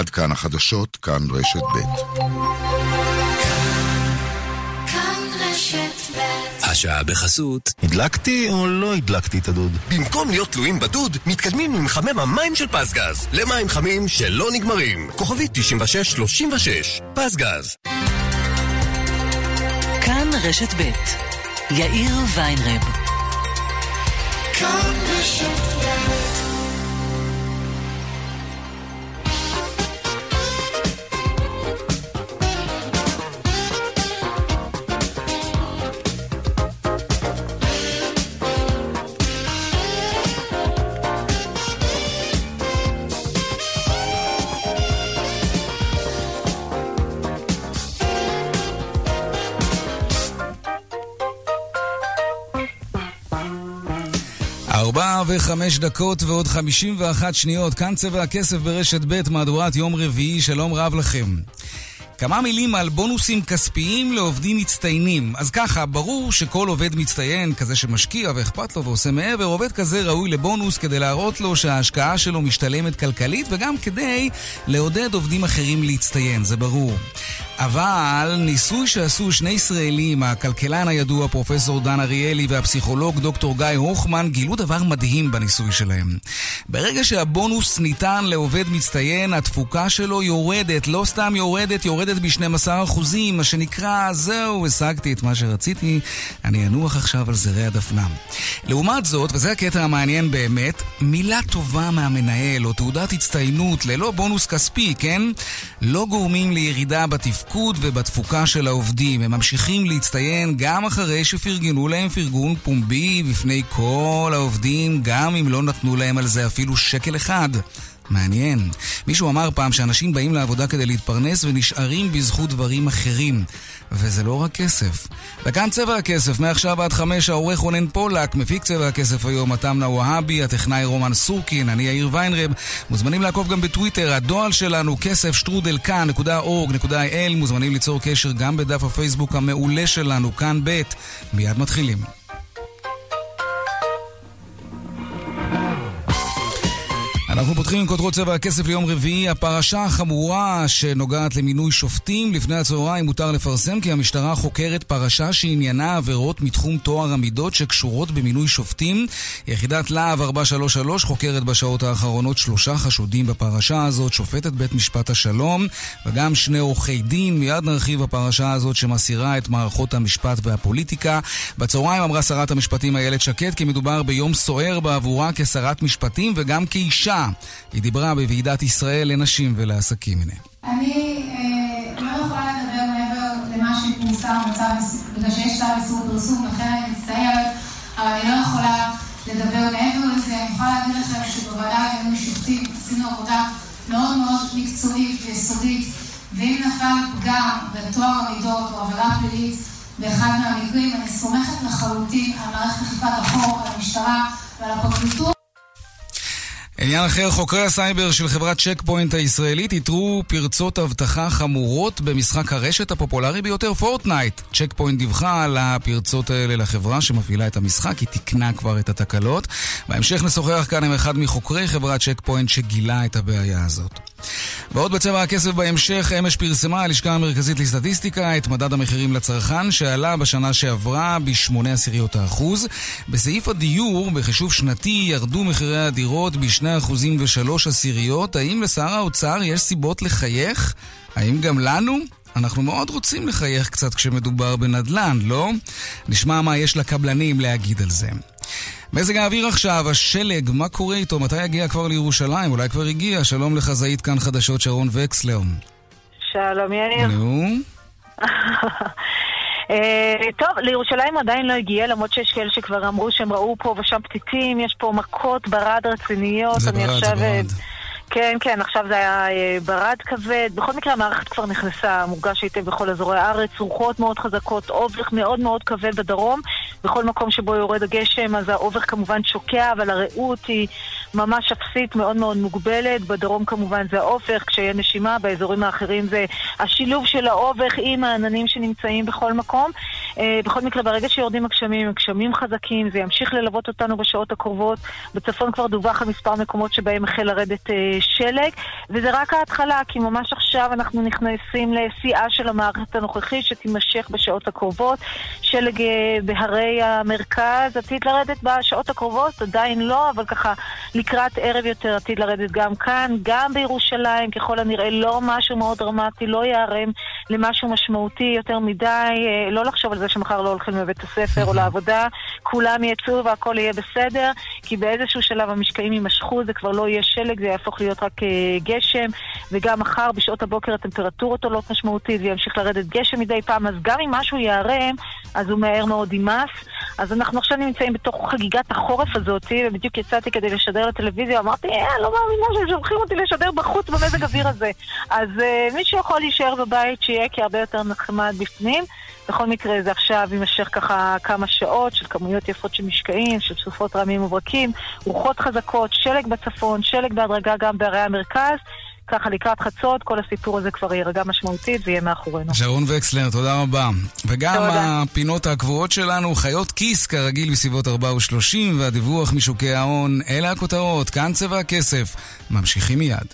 עד כאן החדשות, כאן רשת ב'. השעה בחסות. הדלקתי או לא הדלקתי את הדוד? במקום להיות תלויים בדוד, מתקדמים עם מחמם המים של פסגז. למים חמים שלא נגמרים. כוכבית 9636. פסגז. כאן רשת ב' יאיר ויינרב. כאן רשת וחמש דקות ועוד חמישים ואחת שניות, כאן צבע הכסף ברשת ב', מהדורת יום רביעי, שלום רב לכם. כמה מילים על בונוסים כספיים לעובדים מצטיינים. אז ככה, ברור שכל עובד מצטיין, כזה שמשקיע ואכפת לו ועושה מעבר, עובד כזה ראוי לבונוס כדי להראות לו שההשקעה שלו משתלמת כלכלית וגם כדי לעודד עובדים אחרים להצטיין, זה ברור. אבל ניסוי שעשו שני ישראלים, הכלכלן הידוע פרופסור דן אריאלי והפסיכולוג דוקטור גיא הוכמן, גילו דבר מדהים בניסוי שלהם. ברגע שהבונוס ניתן לעובד מצטיין, התפוקה שלו יורדת, לא סתם יורדת, יורדת ב-12%, מה שנקרא, זהו, השגתי את מה שרציתי, אני אנוח עכשיו על זרי הדפנה. לעומת זאת, וזה הקטע המעניין באמת, מילה טובה מהמנהל או תעודת הצטיינות ללא בונוס כספי, כן? לא גורמים לירידה. בתפקוד ובתפוקה של העובדים. הם ממשיכים להצטיין גם אחרי שפרגנו להם פרגון פומבי בפני כל העובדים, גם אם לא נתנו להם על זה אפילו שקל אחד. מעניין. מישהו אמר פעם שאנשים באים לעבודה כדי להתפרנס ונשארים בזכות דברים אחרים. וזה לא רק כסף. וכאן צבע הכסף, מעכשיו עד חמש, העורך רונן פולק, מפיק צבע הכסף היום, התמנה והבי, הטכנאי רומן סורקין, אני יאיר ויינרב. מוזמנים לעקוב גם בטוויטר, הדואל שלנו, כסף שטרודל כאן.org.il. מוזמנים ליצור קשר גם בדף הפייסבוק המעולה שלנו, כאן ב'. מיד מתחילים. אנחנו פותחים עם כותרות צבע הכסף ליום רביעי. הפרשה החמורה שנוגעת למינוי שופטים. לפני הצהריים מותר לפרסם כי המשטרה חוקרת פרשה שעניינה עבירות מתחום טוהר המידות שקשורות במינוי שופטים. יחידת להב 433 חוקרת בשעות האחרונות שלושה חשודים בפרשה הזאת, שופטת בית משפט השלום וגם שני עורכי דין. מיד נרחיב בפרשה הזאת שמסירה את מערכות המשפט והפוליטיקה. בצהריים אמרה שרת המשפטים איילת שקד כי מדובר ביום סוער בעבורה כשרת משפטים וגם כאישה. היא דיברה בוועידת ישראל לנשים ולעסקים. הנה. אני אה, לא יכולה לדבר מעבר למה שפורסם בגלל שיש צו איסור פרסום, לכן אני מצטערת, אבל אני לא יכולה לדבר מעבר לזה. אני יכולה להגיד לכם שבוועדה למינוי שופטים עשינו עבודה מאוד מאוד מקצועית ויסודית, ואם נפל פגם בטוהר המידות או עבירה פלילית באחד מהמקרים, אני סומכת לחלוטין על מערכת אכיפת החוק, על המשטרה ועל הפרקליטות. עניין אחר, חוקרי הסייבר של חברת צ'ק פוינט הישראלית איתרו פרצות אבטחה חמורות במשחק הרשת הפופולרי ביותר, פורטנייט. צ'ק פוינט דיווחה על הפרצות האלה לחברה שמפעילה את המשחק, היא תיקנה כבר את התקלות. בהמשך נשוחח כאן עם אחד מחוקרי חברת צ'ק פוינט שגילה את הבעיה הזאת. ועוד בצבע הכסף בהמשך, אמש פרסמה הלשכה המרכזית לסטטיסטיקה את מדד המחירים לצרכן שעלה בשנה שעברה ב-8 עשיריות האחוז. בסעיף הדיור, בחישוב שנתי, ירדו מחירי הדירות בשני שני אחוזים ושלוש עשיריות, האם לשר האוצר יש סיבות לחייך? האם גם לנו? אנחנו מאוד רוצים לחייך קצת כשמדובר בנדל"ן, לא? נשמע מה יש לקבלנים להגיד על זה. מזג האוויר עכשיו, השלג, מה קורה איתו? מתי יגיע כבר לירושלים? אולי כבר הגיע. שלום לחזאית כאן חדשות שרון וקסלר. שלום יאיר. נו? Uh, טוב, לירושלים עדיין לא הגיע, למרות שיש כאלה שכבר אמרו שהם ראו פה ושם פתיתים, יש פה מכות ברד רציניות. זה ברד, זה אה, ברד. כן, כן, עכשיו זה היה אה, ברד כבד. בכל מקרה המערכת כבר נכנסה, מורגש היטב בכל אזורי הארץ, רוחות מאוד חזקות, אובך מאוד מאוד כבד בדרום. בכל מקום שבו יורד הגשם, אז האובך כמובן שוקע, אבל הרעות היא ממש אפסית, מאוד מאוד מוגבלת. בדרום כמובן זה האובך, כשיהיה נשימה, באזורים האחרים זה השילוב של האובך עם העננים שנמצאים בכל מקום. אה, בכל מקרה, ברגע שיורדים הגשמים, הגשמים חזקים, זה ימשיך ללוות אותנו בשעות הקרובות. בצפון כבר דווח על מספר מקומות שבהם החל לרדת אה, שלג, וזה רק ההתחלה, כי ממש עכשיו אנחנו נכנסים לשיאה של המערכת הנוכחית שתימשך בשעות הקרובות. שלג אה, בהרי המרכז עתיד לרדת בשעות הקרובות, עדיין לא, אבל ככה לקראת ערב יותר עתיד לרדת גם כאן, גם בירושלים, ככל הנראה לא משהו מאוד דרמטי, לא ייערם למשהו משמעותי יותר מדי, אה, לא לחשוב על זה שמחר לא הולכים לבית הספר או לעבודה, כולם יצאו והכל יהיה בסדר, כי באיזשהו שלב המשקעים יימשכו, זה כבר לא יהיה שלג, זה יהפוך להיות רק אה, גשם, וגם מחר בשעות הבוקר הטמפרטורות עולות משמעותית וימשיך לרדת גשם מדי פעם, אז גם אם משהו ייערם, אז הוא מהר מאוד יימס. אז אנחנו עכשיו נמצאים בתוך חגיגת החורף הזאת, ובדיוק יצאתי כדי לשדר לטלוויזיה, אמרתי, אה, לא מאמינה ששולחים אותי לשדר בחוץ במזג אוויר הזה. אז uh, מי שיכול להישאר בבית, שיהיה, כי הרבה יותר נחמד בפנים. בכל מקרה זה עכשיו יימשך ככה כמה שעות של כמויות יפות של משקעים, של סופות רעמים וברקים, רוחות חזקות, שלג בצפון, שלג בהדרגה גם בערי המרכז. ככה לקראת חצות, כל הסיפור הזה כבר יירגע משמעותית ויהיה מאחורינו. שרון וקסלר, תודה רבה. וגם תודה. הפינות הקבועות שלנו, חיות כיס כרגיל בסביבות 4 ו-30, והדיווח משוקי ההון, אלה הכותרות, כאן צבע הכסף. ממשיכים מיד.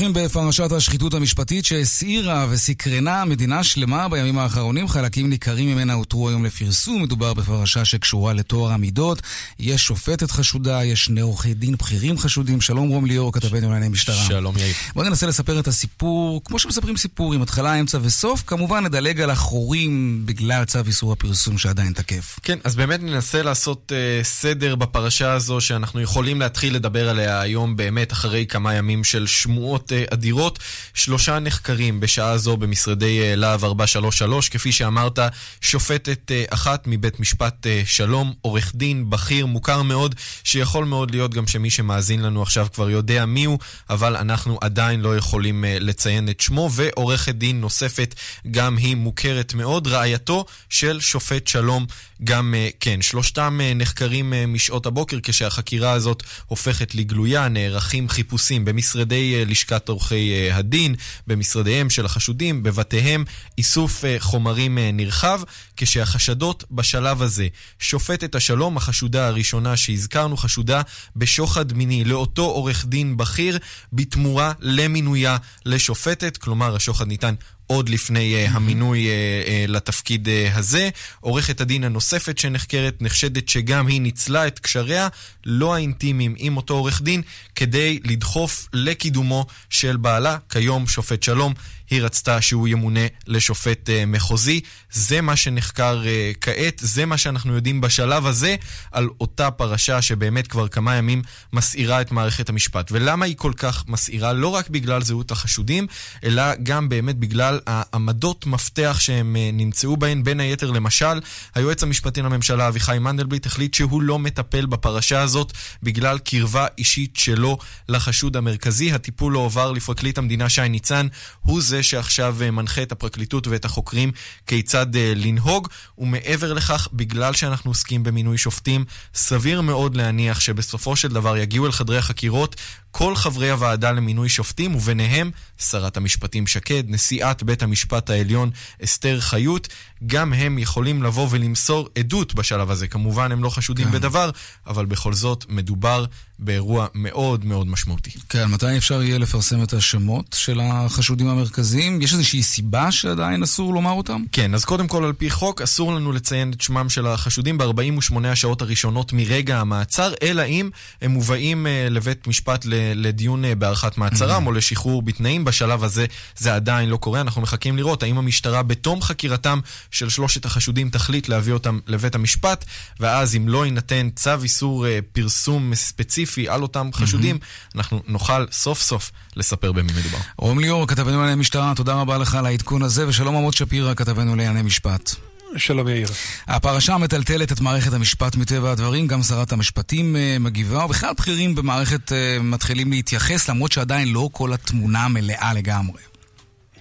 פותחים בפרשת השחיתות המשפטית שהסעירה וסקרנה מדינה שלמה בימים האחרונים. חלקים ניכרים ממנה הותרו היום לפרסום. מדובר בפרשה שקשורה לטוהר המידות. יש שופטת חשודה, יש שני עורכי דין בכירים חשודים. שלום רום ליאור, כתבנו לענייני משטרה. שלום יאיר. בואו ננסה לספר את הסיפור, כמו שמספרים סיפור, עם התחלה, אמצע וסוף. כמובן נדלג על החורים בגלל צו איסור הפרסום שעדיין תקף. כן, אז באמת ננסה לעשות uh, סדר בפרשה הזו שאנחנו יכולים להתחיל לדבר עליה היום באמת אחרי כמה ימים של שמועות אה, אדירות. שלושה נחקרים בשעה זו במשרדי אה, להב 433, כפי שאמרת, שופטת אה, אחת מבית משפט שלום, עורך דין בכיר, מוכר מאוד, שיכול מאוד להיות גם שמי שמאזין לנו עכשיו כבר יודע מיהו, אבל אנחנו עדיין לא יכולים לציין את שמו, ועורכת דין נוספת, גם היא מוכרת מאוד, רעייתו של שופט שלום. גם, כן, שלושתם נחקרים משעות הבוקר כשהחקירה הזאת הופכת לגלויה, נערכים חיפושים במשרדי לשכת לשכת עורכי אה, הדין, במשרדיהם של החשודים, בבתיהם, איסוף אה, חומרים אה, נרחב, כשהחשדות בשלב הזה, שופטת השלום, החשודה הראשונה שהזכרנו, חשודה בשוחד מיני לאותו עורך דין בכיר, בתמורה למינויה לשופטת, כלומר השוחד ניתן עוד לפני uh, המינוי uh, uh, לתפקיד הזה. עורכת הדין הנוספת שנחקרת נחשדת שגם היא ניצלה את קשריה לא האינטימיים עם אותו עורך דין כדי לדחוף לקידומו של בעלה, כיום שופט שלום. היא רצתה שהוא ימונה לשופט uh, מחוזי. זה מה שנחקר uh, כעת, זה מה שאנחנו יודעים בשלב הזה על אותה פרשה שבאמת כבר כמה ימים מסעירה את מערכת המשפט. ולמה היא כל כך מסעירה? לא רק בגלל זהות החשודים, אלא גם באמת בגלל העמדות מפתח שהם uh, נמצאו בהן. בין היתר, למשל, היועץ המשפטי לממשלה אביחי מנדלבליט החליט שהוא לא מטפל בפרשה הזאת בגלל קרבה אישית שלו לחשוד המרכזי. הטיפול לא הועבר לפרקליט המדינה שי ניצן, הוא זה שעכשיו אה, מנחה את הפרקליטות ואת החוקרים כיצד אה, לנהוג, ומעבר לכך, בגלל שאנחנו עוסקים במינוי שופטים, סביר מאוד להניח שבסופו של דבר יגיעו אל חדרי החקירות כל חברי הוועדה למינוי שופטים, וביניהם שרת המשפטים שקד, נשיאת בית המשפט העליון אסתר חיות, גם הם יכולים לבוא ולמסור עדות בשלב הזה. כמובן, הם לא חשודים כן. בדבר, אבל בכל זאת מדובר באירוע מאוד מאוד משמעותי. כן, מתי אפשר יהיה לפרסם את השמות של החשודים המרכזיים? יש איזושהי סיבה שעדיין אסור לומר אותם? כן, אז קודם כל, על פי חוק, אסור לנו לציין את שמם של החשודים ב-48 השעות הראשונות מרגע המעצר, אלא אם הם מובאים uh, לבית משפט לדיון uh, בהארכת מעצרם mm-hmm. או לשחרור בתנאים. בשלב הזה זה עדיין לא קורה. אנחנו מחכים לראות האם המשטרה בתום חקירתם של שלושת החשודים תחליט להביא אותם לבית המשפט, ואז אם לא יינתן צו איסור uh, פרסום ספציפי על אותם חשודים, mm-hmm. אנחנו נוכל סוף סוף לספר במי מדובר. רום ליאור, כתבנו לענייני משטרה, תודה רבה לך על העדכון הזה, ושלום עמוד שפירא, כתבנו לענייני משפט. שלום יאיר. הפרשה מטלטלת את מערכת המשפט מטבע הדברים, גם שרת המשפטים uh, מגיבה, ובכלל בכירים במערכת uh, מתחילים להתייחס, למרות שעדיין לא כל התמונה מלאה לגמרי.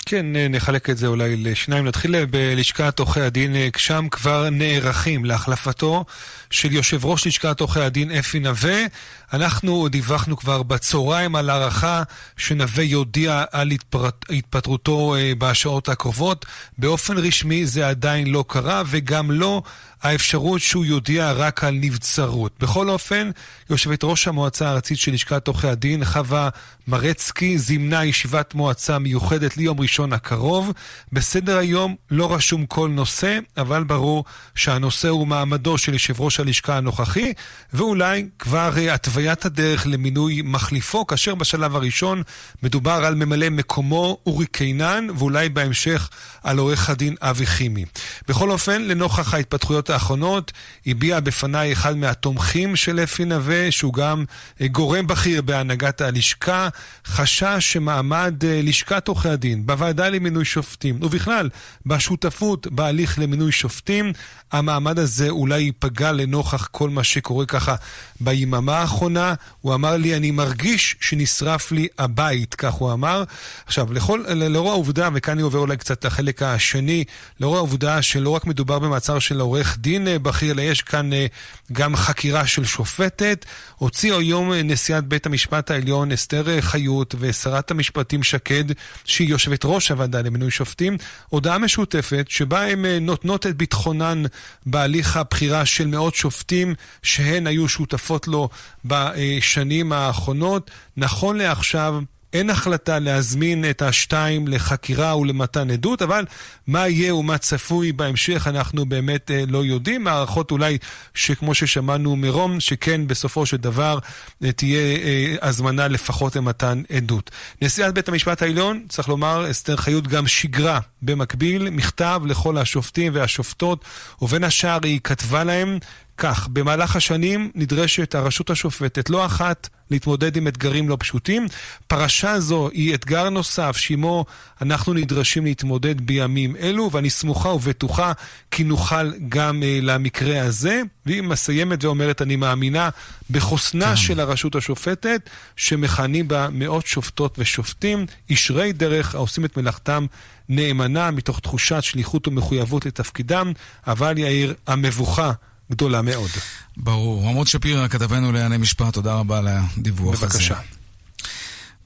כן, נחלק את זה אולי לשניים. נתחיל בלשכת עורכי הדין, אה, שם כבר נערכים להחלפתו של יושב ראש לשכת עורכי הדין אפי נווה. אנחנו דיווחנו כבר בצהריים על הערכה שנווה יודיע על התפט... התפטרותו אה, בשעות הקרובות. באופן רשמי זה עדיין לא קרה, וגם לא האפשרות שהוא יודיע רק על נבצרות. בכל אופן, יושבת ראש המועצה הארצית של לשכת עורכי הדין, חווה מרצקי, זימנה ישיבת מועצה מיוחדת ליום ראשון הקרוב. בסדר היום לא רשום כל נושא, אבל ברור שהנושא הוא מעמדו של יושב ראש הלשכה הנוכחי, ואולי כבר uh, התוויית הדרך למינוי מחליפו, כאשר בשלב הראשון מדובר על ממלא מקומו אורי קינן, ואולי בהמשך על עורך הדין אבי חימי. בכל אופן, לנוכח ההתפתחויות האחרונות, הביע בפניי אחד מהתומכים של אפי נווה, שהוא גם uh, גורם בכיר בהנהגת הלשכה, חשש שמעמד uh, לשכת עורכי הדין בוועדה למינוי שופטים, ובכלל בשותפות בהליך למינוי שופטים, המעמד הזה אולי ייפגע לנוכח כל מה שקורה ככה ביממה האחרונה. הוא אמר לי, אני מרגיש שנשרף לי הבית, כך הוא אמר. עכשיו, לכל, לאור העובדה, וכאן אני עובר אולי קצת לחלק השני, לאור העובדה שלא רק מדובר במעצר של עורך דין אה, בכיר, אלא יש כאן אה, גם חקירה של שופטת, הוציאו היום אה, נשיאת בית המשפט העליון אסתר חיות ושרת המשפטים שקד, שהיא יושבת ראש הוועדה למינוי שופטים, הודעה משותפת שבה הן נותנות את ביטחונן בהליך הבחירה של מאות שופטים שהן היו שותפות לו בשנים האחרונות. נכון לעכשיו, אין החלטה להזמין את השתיים לחקירה ולמתן עדות, אבל מה יהיה ומה צפוי בהמשך אנחנו באמת אה, לא יודעים. הערכות אולי שכמו ששמענו מרום, שכן בסופו של דבר אה, תהיה אה, הזמנה לפחות למתן עדות. נשיאת בית המשפט העליון, צריך לומר, אסתר חיות גם שיגרה במקביל מכתב לכל השופטים והשופטות, ובין השאר היא כתבה להם כך, במהלך השנים נדרשת הרשות השופטת לא אחת להתמודד עם אתגרים לא פשוטים. פרשה זו היא אתגר נוסף שעמו אנחנו נדרשים להתמודד בימים אלו, ואני סמוכה ובטוחה כי נוכל גם uh, למקרה הזה. והיא מסיימת ואומרת, אני מאמינה בחוסנה כן. של הרשות השופטת, שמכהנים בה מאות שופטות ושופטים, ישרי דרך העושים את מלאכתם נאמנה מתוך תחושת שליחות ומחויבות לתפקידם, אבל יאיר, המבוכה גדולה מאוד. ברור. עמוד שפירא, כתבנו לענייני משפט, תודה רבה על הדיווח הזה. בבקשה.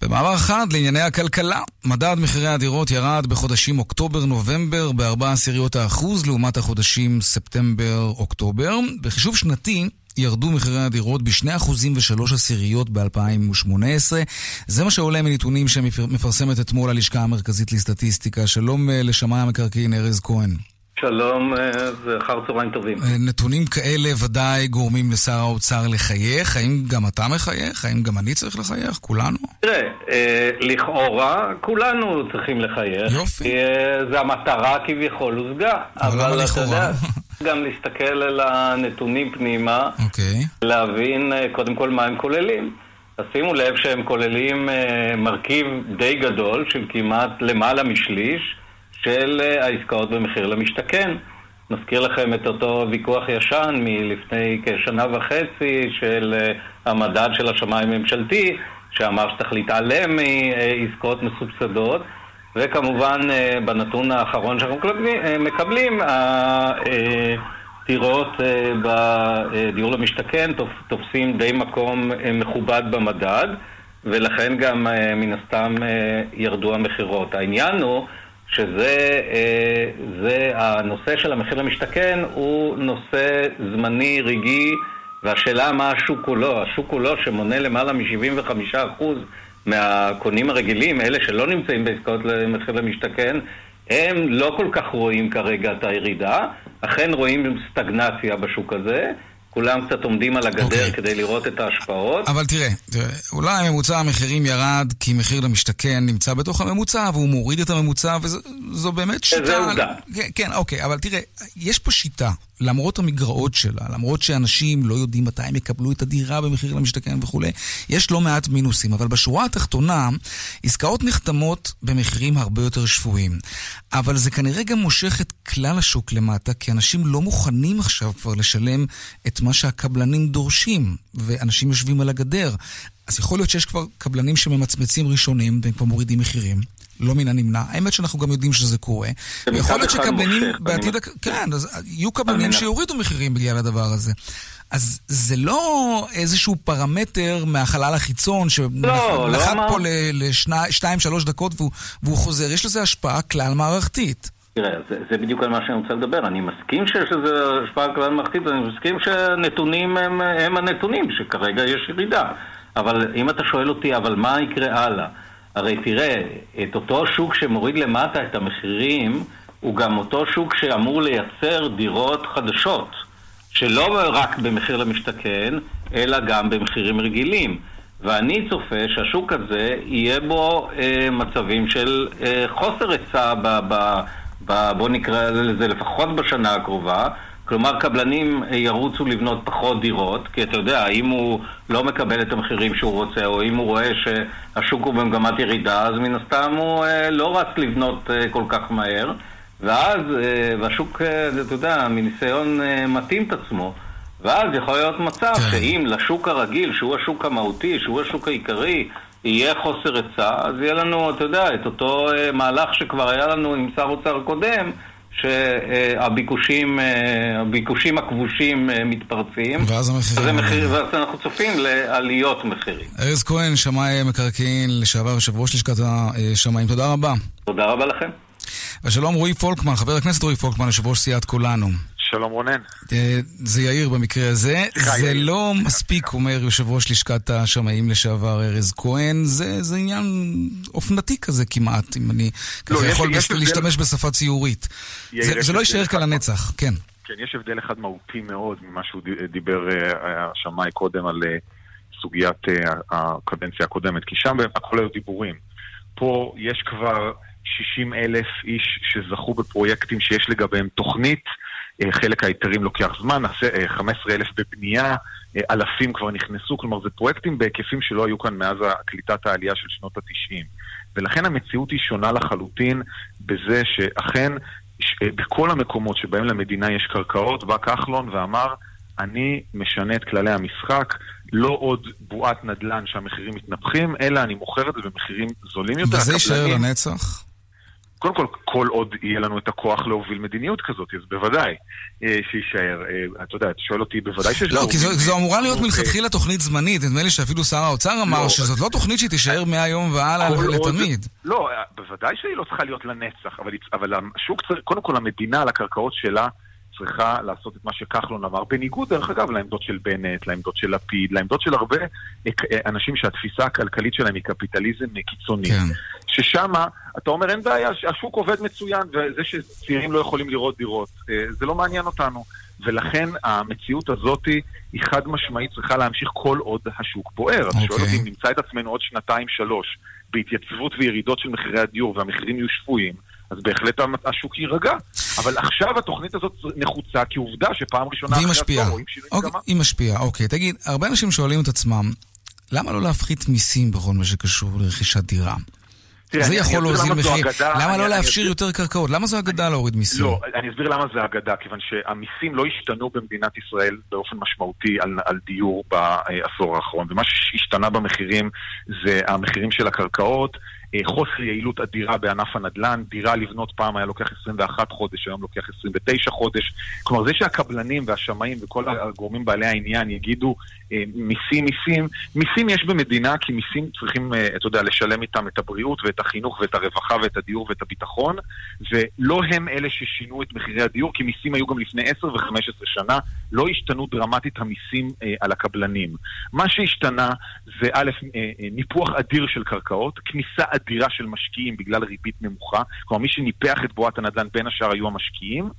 במעבר אחד לענייני הכלכלה, מדד מחירי הדירות ירד בחודשים אוקטובר-נובמבר ב-4 עשיריות האחוז לעומת החודשים ספטמבר-אוקטובר. בחישוב שנתי ירדו מחירי הדירות ב-2% ו-3 עשיריות ב-2018. זה מה שעולה מנתונים שמפרסמת אתמול הלשכה המרכזית לסטטיסטיקה. שלום אה, לשמאי המקרקעין ארז כהן. שלום ואחר אה, צהריים טובים. אה, נתונים כאלה ודאי גורמים לשר האוצר לחייך. האם גם אתה מחייך? האם גם אני צריך לחייך? כולנו? תראה, אה, לכאורה כולנו צריכים לחייך. יופי. זה המטרה כביכול הושגה. אבל למה לכאורה? גם להסתכל על הנתונים פנימה, אוקיי. להבין קודם כל מה הם כוללים. אז שימו לב שהם כוללים מרכיב די גדול של כמעט למעלה משליש. של אה, העסקאות במחיר למשתכן. נזכיר לכם את אותו ויכוח ישן מלפני כשנה וחצי של אה, המדד של השמאי הממשלתי, שאמר שצריך להתעלם מעסקאות מסובסדות, וכמובן אה, בנתון האחרון שאנחנו מקבלים, הטירות בדיור למשתכן תופסים די מקום מכובד במדד, ולכן גם מן הסתם ירדו המכירות. העניין הוא שזה אה, זה, הנושא של המחיר למשתכן הוא נושא זמני, רגעי, והשאלה מה השוק כולו. השוק כולו שמונה למעלה מ-75% מהקונים הרגילים, אלה שלא נמצאים בעסקאות למחיר למשתכן, הם לא כל כך רואים כרגע את הירידה, אכן רואים סטגנציה בשוק הזה. כולם קצת עומדים על הגדר okay. אוקיי. כדי לראות את ההשפעות. אבל תראה, תראה, אולי ממוצע המחירים ירד כי מחיר למשתכן נמצא בתוך הממוצע והוא מוריד את הממוצע וזו באמת שיטה. זה עובדה. כן, כן, אוקיי, אבל תראה, יש פה שיטה. למרות המגרעות שלה, למרות שאנשים לא יודעים מתי הם יקבלו את הדירה במחיר למשתכן וכולי, יש לא מעט מינוסים. אבל בשורה התחתונה, עסקאות נחתמות במחירים הרבה יותר שפויים. אבל זה כנראה גם מושך את כלל השוק למטה, כי אנשים לא מוכנים עכשיו כבר לשלם את מה שהקבלנים דורשים, ואנשים יושבים על הגדר. אז יכול להיות שיש כבר קבלנים שממצמצים ראשונים והם כבר מורידים מחירים. לא מן הנמנע. האמת שאנחנו גם יודעים שזה קורה. יכול להיות שקבלנים בעתיד... כן, אז יהיו קבלנים שיורידו מחירים בגלל הדבר הזה. אז זה לא איזשהו פרמטר מהחלל החיצון שנחת לא, פה לשתיים-שלוש דקות והוא, והוא חוזר, יש לזה השפעה כלל מערכתית. תראה, זה, זה בדיוק על מה שאני רוצה לדבר. אני מסכים שיש לזה השפעה כלל מערכתית, ואני מסכים שהנתונים הם, הם הנתונים, שכרגע יש ירידה. אבל אם אתה שואל אותי, אבל מה יקרה הלאה? הרי תראה, את אותו שוק שמוריד למטה את המחירים, הוא גם אותו שוק שאמור לייצר דירות חדשות. שלא רק במחיר למשתכן, אלא גם במחירים רגילים. ואני צופה שהשוק הזה יהיה בו אה, מצבים של אה, חוסר היצע, בוא נקרא לזה לפחות בשנה הקרובה. כלומר, קבלנים אה, ירוצו לבנות פחות דירות, כי אתה יודע, אם הוא לא מקבל את המחירים שהוא רוצה, או אם הוא רואה שהשוק הוא במגמת ירידה, אז מן הסתם הוא אה, לא רץ לבנות אה, כל כך מהר. ואז, אה, והשוק, אה, אתה יודע, מניסיון אה, מתאים את עצמו. ואז יכול להיות מצב כן. שאם לשוק הרגיל, שהוא השוק המהותי, שהוא השוק העיקרי, יהיה חוסר היצע, אז יהיה לנו, אתה יודע, את אותו מהלך שכבר היה לנו עם שר אוצר קודם, שהביקושים הביקושים הכבושים מתפרצים. ואז המחירים... מחיר, ואז אנחנו צופים לעליות מחירים. ארז כהן, שמאי מקרקעין, לשעבר יושב ראש לשכת השמאים, תודה רבה. תודה רבה לכם. ושלום רועי פולקמן, חבר הכנסת רועי פולקמן, יושב ראש סיעת כולנו. שלום רונן. אה, זה יאיר במקרה הזה. זה. לא מספיק, אומר יושב ראש לשכת השמאים לשעבר ארז כהן, זה, עניין אופנתי כזה כמעט, אם אני לא, ככה יכול להשתמש. בשפה ציורית. זה, לא יישאר כאן לנצח, כן. כן, יש הבדל אחד מהותי מאוד ממה שהוא דיבר אה, השמאי קודם על אה, סוגיית הקדנציה הקודמת, כי שם הכל היו דיבורים. פה יש כבר 60 אלף איש שזכו בפרויקטים שיש לגביהם תוכנית, חלק ההיתרים לוקח זמן, 15 אה, אלף בבנייה, אה, אלפים כבר נכנסו, כלומר זה פרויקטים בהיקפים שלא היו כאן מאז קליטת העלייה של שנות ה-90. ולכן המציאות היא שונה לחלוטין בזה שאכן בכל המקומות שבהם למדינה יש קרקעות, בא כחלון ואמר, אני משנה את כללי המשחק, לא עוד בועת נדל"ן שהמחירים מתנפחים, אלא אני מוכר את זה במחירים זולים יותר. וזה יישאר לנצח? קודם כל, כל עוד יהיה לנו את הכוח להוביל מדיניות כזאת, אז בוודאי אה, שיישאר. אה, אתה יודע, אתה שואל אותי, בוודאי שיש... לא, כי זו, זו אמורה להיות מלכתחילה תוכנית זמנית. נדמה לי שאפילו שר האוצר אמר לא, שזאת לא תוכנית שהיא תישאר מהיום והלאה לתמיד. לא, אה, בוודאי שהיא לא צריכה להיות לנצח, אבל, אבל השוק צריך, קודם כל המדינה על הקרקעות שלה צריכה לעשות את מה שכחלון אמר, בניגוד, דרך אגב, לעמדות של בנט, לעמדות של לפיד, לעמדות של הרבה אנשים שהתפיסה הכלכלית שלהם היא קפיטליזם קיצוני. כן. ששם אתה אומר, אין בעיה, השוק עובד מצוין, וזה שצעירים לא יכולים לראות דירות, אה, זה לא מעניין אותנו. ולכן המציאות הזאת היא חד משמעית צריכה להמשיך כל עוד השוק בוער. Okay. אתה שואל אותי אוקיי. אם נמצא את עצמנו עוד שנתיים-שלוש בהתייצבות וירידות של מחירי הדיור והמחירים יהיו שפויים, אז בהחלט השוק יירגע. אבל עכשיו התוכנית הזאת נחוצה כי עובדה שפעם ראשונה אחרי משפיעה. אוקיי. היא משפיעה, אוקיי. תגיד, הרבה אנשים שואלים את עצמם, למה לא להפחית מיסים בכל מה שקשור לרכישת דירה? זה יכול להוזיל מחיר. למה לא לאפשר יותר קרקעות? למה זו אגדה להוריד מיסים? לא, אני אסביר למה זה אגדה, כיוון שהמיסים לא השתנו במדינת ישראל באופן משמעותי על דיור בעשור האחרון. ומה שהשתנה במחירים זה המחירים של הקרקעות. אה, חוסר יעילות אדירה בענף הנדל"ן, דירה לבנות פעם היה לוקח 21 חודש, היום לוקח 29 חודש. כלומר, זה שהקבלנים והשמאים וכל הגורמים בעלי העניין יגידו מיסים, מיסים, מיסים יש במדינה כי מיסים צריכים, אה, אתה יודע, לשלם איתם את הבריאות ואת החינוך ואת הרווחה ואת הדיור ואת הביטחון, ולא הם אלה ששינו את מחירי הדיור, כי מיסים היו גם לפני 10 ו-15 שנה, לא השתנו דרמטית המיסים על הקבלנים. מה שהשתנה זה א', ניפוח אדיר של קרקעות, כניסה אדירה של משקיעים בגלל ריבית נמוכה. כלומר, מי שניפח את בועת הנדל"ן בין השאר היו המשקיעים.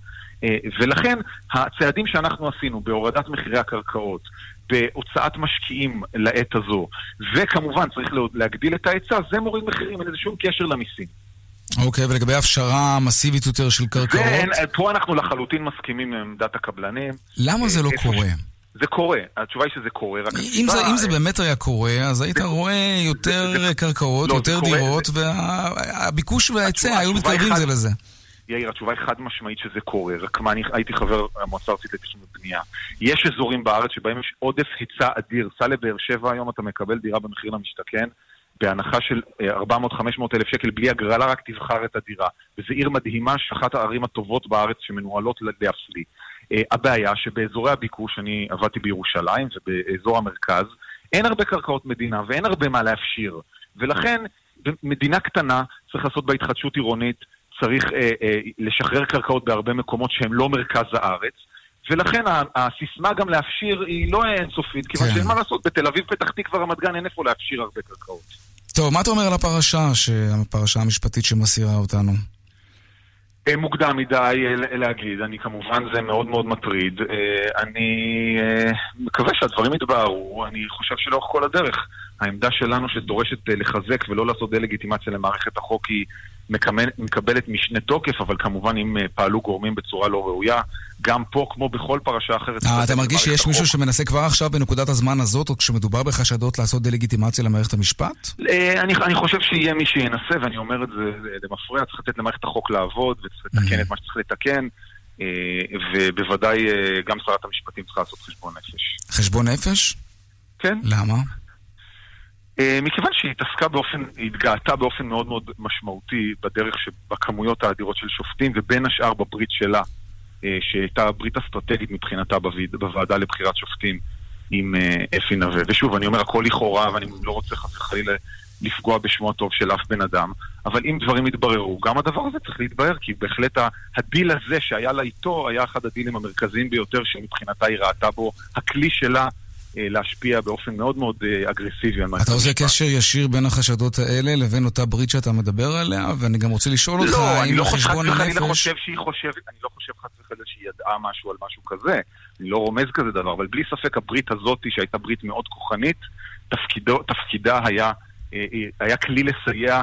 אה, ולכן הצעדים שאנחנו עשינו בהורדת מחירי הקרקעות, בהוצאת משקיעים לעת הזו, וכמובן צריך להגדיל את ההיצע, זה מוריד מחירים, אין לזה שום קשר למיסים. אוקיי, okay, ולגבי הפשרה מסיבית יותר של קרקעות? פה אנחנו לחלוטין מסכימים עם עמדת הקבלנים. למה זה לא אה, קורה? זה קורה, התשובה היא שזה קורה, רק אם זה, אם זה באמת היה קורה, אז היית זה, רואה יותר זה, זה, קרקעות, לא, יותר דירות, והביקוש וההיצע היו מתקרבים זה לזה. יאיר, התשובה היא חד משמעית שזה קורה, רק מה, אני הייתי חבר המועצה הארצית לתכנון ובנייה. יש אזורים בארץ שבהם יש עודף היצע אדיר. סע לבאר שבע היום, אתה מקבל דירה במחיר למשתכן, בהנחה של 400-500 אלף שקל בלי הגרלה, רק תבחר את הדירה. וזו עיר מדהימה, שאחת הערים הטובות בארץ שמנוהלות להפליא. הבעיה שבאזורי הביקוש, אני עבדתי בירושלים ובאזור המרכז, אין הרבה קרקעות מדינה ואין הרבה מה להפשיר. ולכן, מדינה קטנה צריך לעשות בה התחדשות עירונית, צריך אה, אה, לשחרר קרקעות בהרבה מקומות שהם לא מרכז הארץ. ולכן הסיסמה גם להפשיר היא לא אינסופית, כיוון כן. שאין מה לעשות, בתל אביב, פתח תקווה, רמת גן, אין איפה להפשיר הרבה קרקעות. טוב, מה אתה אומר על הפרשה, הפרשה המשפטית שמסעירה אותנו? אה, מוקדם מדי אה, להגיד, אני כמובן זה מאוד מאוד מטריד. אה, אני מקווה שהדברים יתבהרו, אני חושב שלאורך כל הדרך העמדה שלנו שדורשת לחזק ולא לעשות דה-לגיטימציה למערכת החוק היא מקבלת משנה תוקף, אבל כמובן אם פעלו גורמים בצורה לא ראויה, גם פה, כמו בכל פרשה אחרת... אה, אתה מרגיש שיש מישהו שמנסה כבר עכשיו, בנקודת הזמן הזאת, או כשמדובר בחשדות, לעשות דה-לגיטימציה למערכת המשפט? אה, אני חושב שיהיה מי שינסה, ואני אומר את זה למפרע, צריך לתת למערכת החוק לעבוד, וצריך לתקן את מה שצריך לתקן. אה, ובוודאי גם שרת המשפטים צריכה לעשות חשבון נפש. חשבון נפש? כן. למה? מכיוון שהיא התעסקה באופן, היא התגאתה באופן מאוד מאוד משמעותי בדרך, בכמויות האדירות של שופטים, ובין השאר בברית שלה שהייתה ברית אסטרטגית מבחינתה בוועדה לבחירת שופטים עם אה, אפי נווה. ושוב, אני אומר הכל לכאורה, ואני לא רוצה חס וחלילה לפגוע בשמו הטוב של אף בן אדם, אבל אם דברים יתבררו, גם הדבר הזה צריך להתברר, כי בהחלט הדיל הזה שהיה לה איתו, היה אחד הדילים המרכזיים ביותר שמבחינתה היא ראתה בו הכלי שלה אה, להשפיע באופן מאוד מאוד אה, אגרסיבי על מערכת המשפט. אתה עושה קשר ישיר בין החשדות האלה לבין אותה ברית שאתה מדבר עליה, ואני גם רוצה לשאול אותך, לא, האם לא חשבון הנפש... לא, אני לא חושב שהיא חושבת, אני לא חושב חס וחלילה שהיא ידעה משהו על משהו כזה, אני לא רומז כזה דבר, אבל בלי ספק הברית הזאת, שהייתה ברית מאוד כוחנית, תפקידו, תפקידה היה, אה, היה כלי לסייע.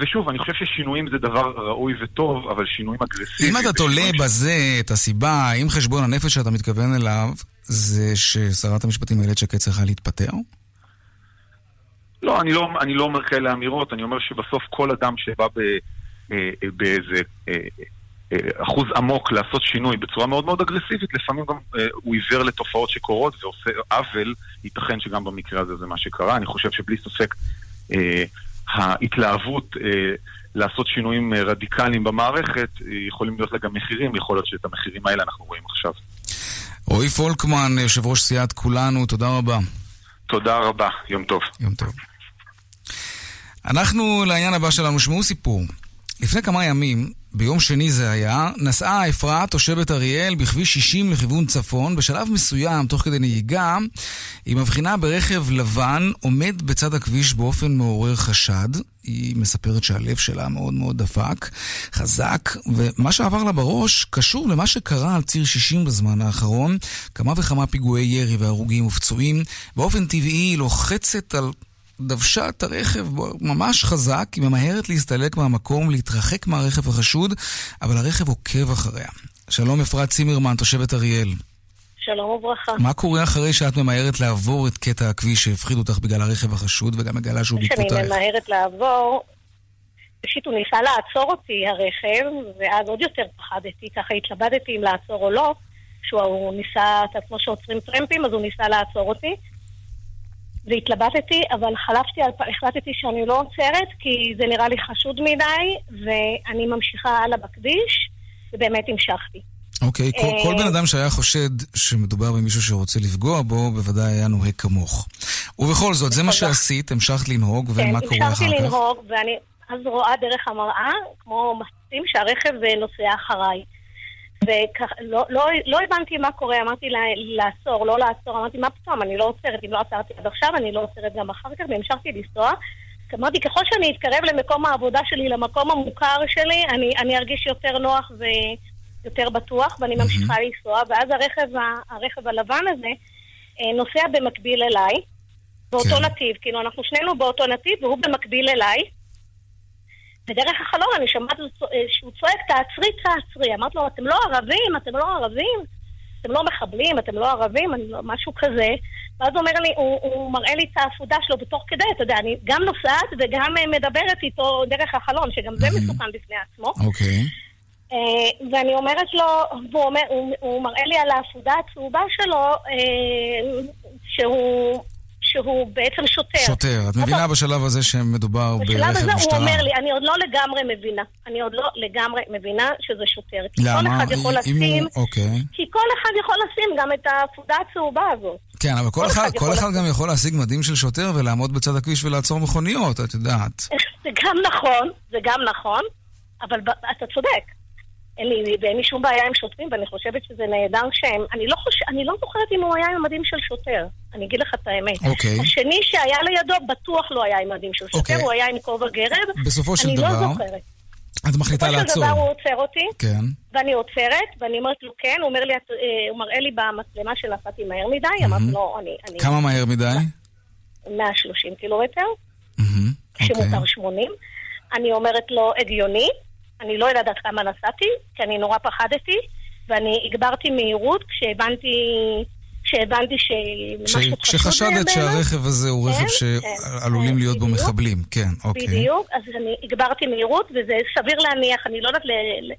ושוב, אני חושב ששינויים זה דבר ראוי וטוב, אבל שינויים אגרסיביים... אם אתה תולה בזה את הסיבה, אם חשבון הנפש שאתה מתכוון אליו, זה ששרת המשפטים איילת שקד צריכה להתפטר? לא, אני לא, אני לא אומר כאלה אמירות, אני אומר שבסוף כל אדם שבא ב, אה, באיזה אה, אה, אחוז עמוק לעשות שינוי בצורה מאוד מאוד אגרסיבית, לפעמים גם הוא עיוור לתופעות שקורות ועושה עוול, ייתכן שגם במקרה הזה זה מה שקרה. אני חושב שבלי ספק ההתלהבות לעשות שינויים רדיקליים במערכת, יכולים להיות לה גם מחירים, יכול להיות שאת המחירים האלה אנחנו רואים עכשיו. רועי פולקמן, יושב ראש סיעת כולנו, תודה רבה. תודה רבה, יום טוב. יום טוב. אנחנו לעניין הבא שלנו, שמעו סיפור. לפני כמה ימים, ביום שני זה היה, נסעה אפרת, תושבת אריאל, בכביש 60 לכיוון צפון. בשלב מסוים, תוך כדי נהיגה, היא מבחינה ברכב לבן עומד בצד הכביש באופן מעורר חשד. היא מספרת שהלב שלה מאוד מאוד דפק, חזק, ומה שעבר לה בראש קשור למה שקרה על ציר 60 בזמן האחרון. כמה וכמה פיגועי ירי והרוגים ופצועים. באופן טבעי היא לוחצת על דבשה את הרכב ממש חזק, היא ממהרת להסתלק מהמקום, להתרחק מהרכב החשוד, אבל הרכב עוקב אחריה. שלום אפרת צימרמן, תושבת אריאל. שלום וברכה. מה קורה אחרי שאת ממהרת לעבור את קטע הכביש שהפחיד אותך בגלל הרכב החשוד וגם מגלה שהוא בעקבותייך? כשאני ממהרת לעבור, ראשית הוא ניסה לעצור אותי, הרכב, ואז עוד יותר פחדתי, ככה התלבטתי אם לעצור או לא. שהוא ניסה, כמו שעוצרים טרמפים, אז הוא ניסה לעצור אותי. והתלבטתי, אבל חלפתי, החלטתי שאני לא עוצרת, כי זה נראה לי חשוד מדי, ואני ממשיכה הלאה בכביש, ובאמת המשכתי. אוקיי, okay, כל, כל בן אדם שהיה חושד שמדובר במישהו שרוצה לפגוע בו, בוודאי היה נוהג כמוך. ובכל זאת, זה מה שעשית, המשכת לנהוג, ומה כן, קורה אחר כך? כן, המשכתי לנהוג, ואני אז רואה דרך המראה, כמו מסים, שהרכב נוסע אחריי. ולא לא, לא הבנתי מה קורה, אמרתי לה, לעצור, לא לעצור, אמרתי מה פתאום, אני לא עוצרת, אם לא עצרתי עד עכשיו, אני לא עוצרת גם אחר כך, והמשכתי לנסוע. אמרתי, ככל שאני אתקרב למקום העבודה שלי, למקום המוכר שלי, אני, אני ארגיש יותר נוח ויותר בטוח, ואני ממשיכה לנסוע, ואז הרכב, הרכב הלבן הזה אה, נוסע במקביל אליי, באותו כן. נתיב, כאילו אנחנו שנינו באותו נתיב, והוא במקביל אליי. ודרך החלום אני שומעת שהוא צועק, תעצרי, תעצרי. אמרתי לו, אתם לא ערבים, אתם לא ערבים, אתם לא מחבלים, אתם לא ערבים, לא, משהו כזה. ואז הוא אומר לי, הוא, הוא מראה לי את העפודה שלו בתוך כדי, אתה יודע, אני גם נוסעת וגם אה, מדברת איתו דרך החלון, שגם זה מסוכן בפני עצמו. אוקיי. Okay. Uh, ואני אומרת לו, והוא אומר, הוא, הוא מראה לי על העפודה הצהובה שלו, uh, שהוא שהוא בעצם שוטר. שוטר. את מבינה בשלב הזה שמדובר בשלב ברכב הזה משטרה? הוא אומר לי, אני עוד לא לגמרי מבינה. אני עוד לא לגמרי מבינה שזה שוטר. כי למה? כל אחד יכול לשים... הוא... אוקיי. כי כל אחד יכול לשים גם את העפודה הצהובה הזאת. כן, אבל כל כל אחד, אחד כל אחד גם יכול להשיג מדים של שוטר ולעמוד בצד הכביש ולעצור מכוניות, את יודעת. זה גם נכון, זה גם נכון, אבל אתה צודק. אין לי, ואין לי שום בעיה עם שוטרים, ואני חושבת שזה נהדר שהם... אני לא, חוש... אני לא זוכרת אם הוא היה עם מדים של שוטר. אני אגיד לך את האמת. אוקיי. השני שהיה לידו בטוח לא היה עם מדים של שוטר, אוקיי. הוא היה עם כובע גרב. בסופו של אני דבר, לא זוכרת. את מחליטה בסופו של לעצור. דבר הוא עוצר אותי, כן. ואני עוצרת, ואני אומרת לו כן, הוא אומר לי, אה, הוא מראה לי במצלמה שנסעתי מהר מדי, אמרתי לו, אני... אני- כמה מהר מדי? 130 קילומטר. אוקיי. שמותר 80. אני אומרת לו, הגיוני, אני לא יודעת כמה נסעתי, כי אני נורא פחדתי, ואני הגברתי מהירות כשהבנתי, כשהבנתי שמשהו כשחשדת בעיניי. שהרכב הזה הוא רכב כן, שעלולים כן, להיות בו. מחבלים, כן, אוקיי. בדיוק, אז אני הגברתי מהירות, וזה סביר להניח, אני לא יודעת ל-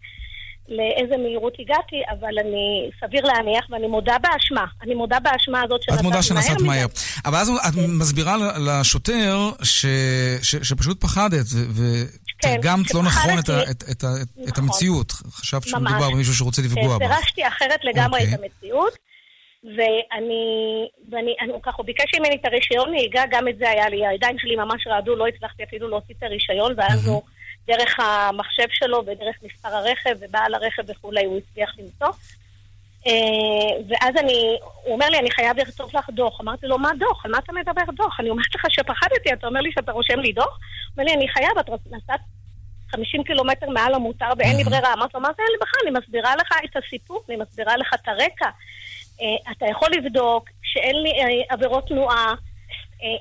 לאיזה מהירות הגעתי, אבל אני, סביר להניח, ואני מודה באשמה. אני מודה באשמה הזאת את מודה שנסעת. מהר. אבל אז את מסבירה ל- לשוטר ש- ש- שפשוט פחדת ו- ותרגמת לא נכון את ה- שפחדתי. את- את ה- את נכון. המציאות. חשבת. שמדובר במישהו שרוצה לפגוע בך. פירשתי אחרת לגמרי אוקיי. את המציאות, ואני, ואני, אני, ככה, הוא ביקש ממני את הרישיון נהיגה, גם את זה היה לי, הידיים שלי ממש רעדו, לא הצלחתי אפילו להוציא את הרישיון, ואז הוא, דרך המחשב שלו ודרך מספר הרכב ובעל הרכב וכולי, הוא הצליח למצוא. אה, ואז אני, הוא אומר לי, אני חייב לכתוב לך דוח. אמרתי לו, מה דוח? על מה אתה מדבר דוח? אני אומרת לך שפחדתי, אתה אומר לי שאתה רושם לי דוח? הוא אומר לי, אני חייב, את נסעת 50 קילומטר מעל המותר ואין לי ברירה. אמרתי לו, מה זה אין לי בכלל? אני מסבירה לך את הסיפור, אני מסבירה לך את הרקע. אה, אתה יכול לבדוק שאין לי אה, עבירות תנועה.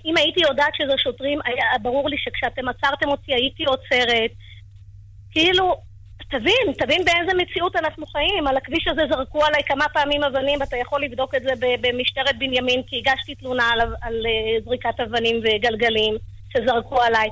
אם הייתי יודעת שזה שוטרים, היה ברור לי שכשאתם עצרתם אותי הייתי עוצרת. כאילו, תבין, תבין באיזה מציאות אנחנו חיים. על הכביש הזה זרקו עליי כמה פעמים אבנים, ואתה יכול לבדוק את זה במשטרת בנימין, כי הגשתי תלונה על, על אה, זריקת אבנים וגלגלים שזרקו עליי.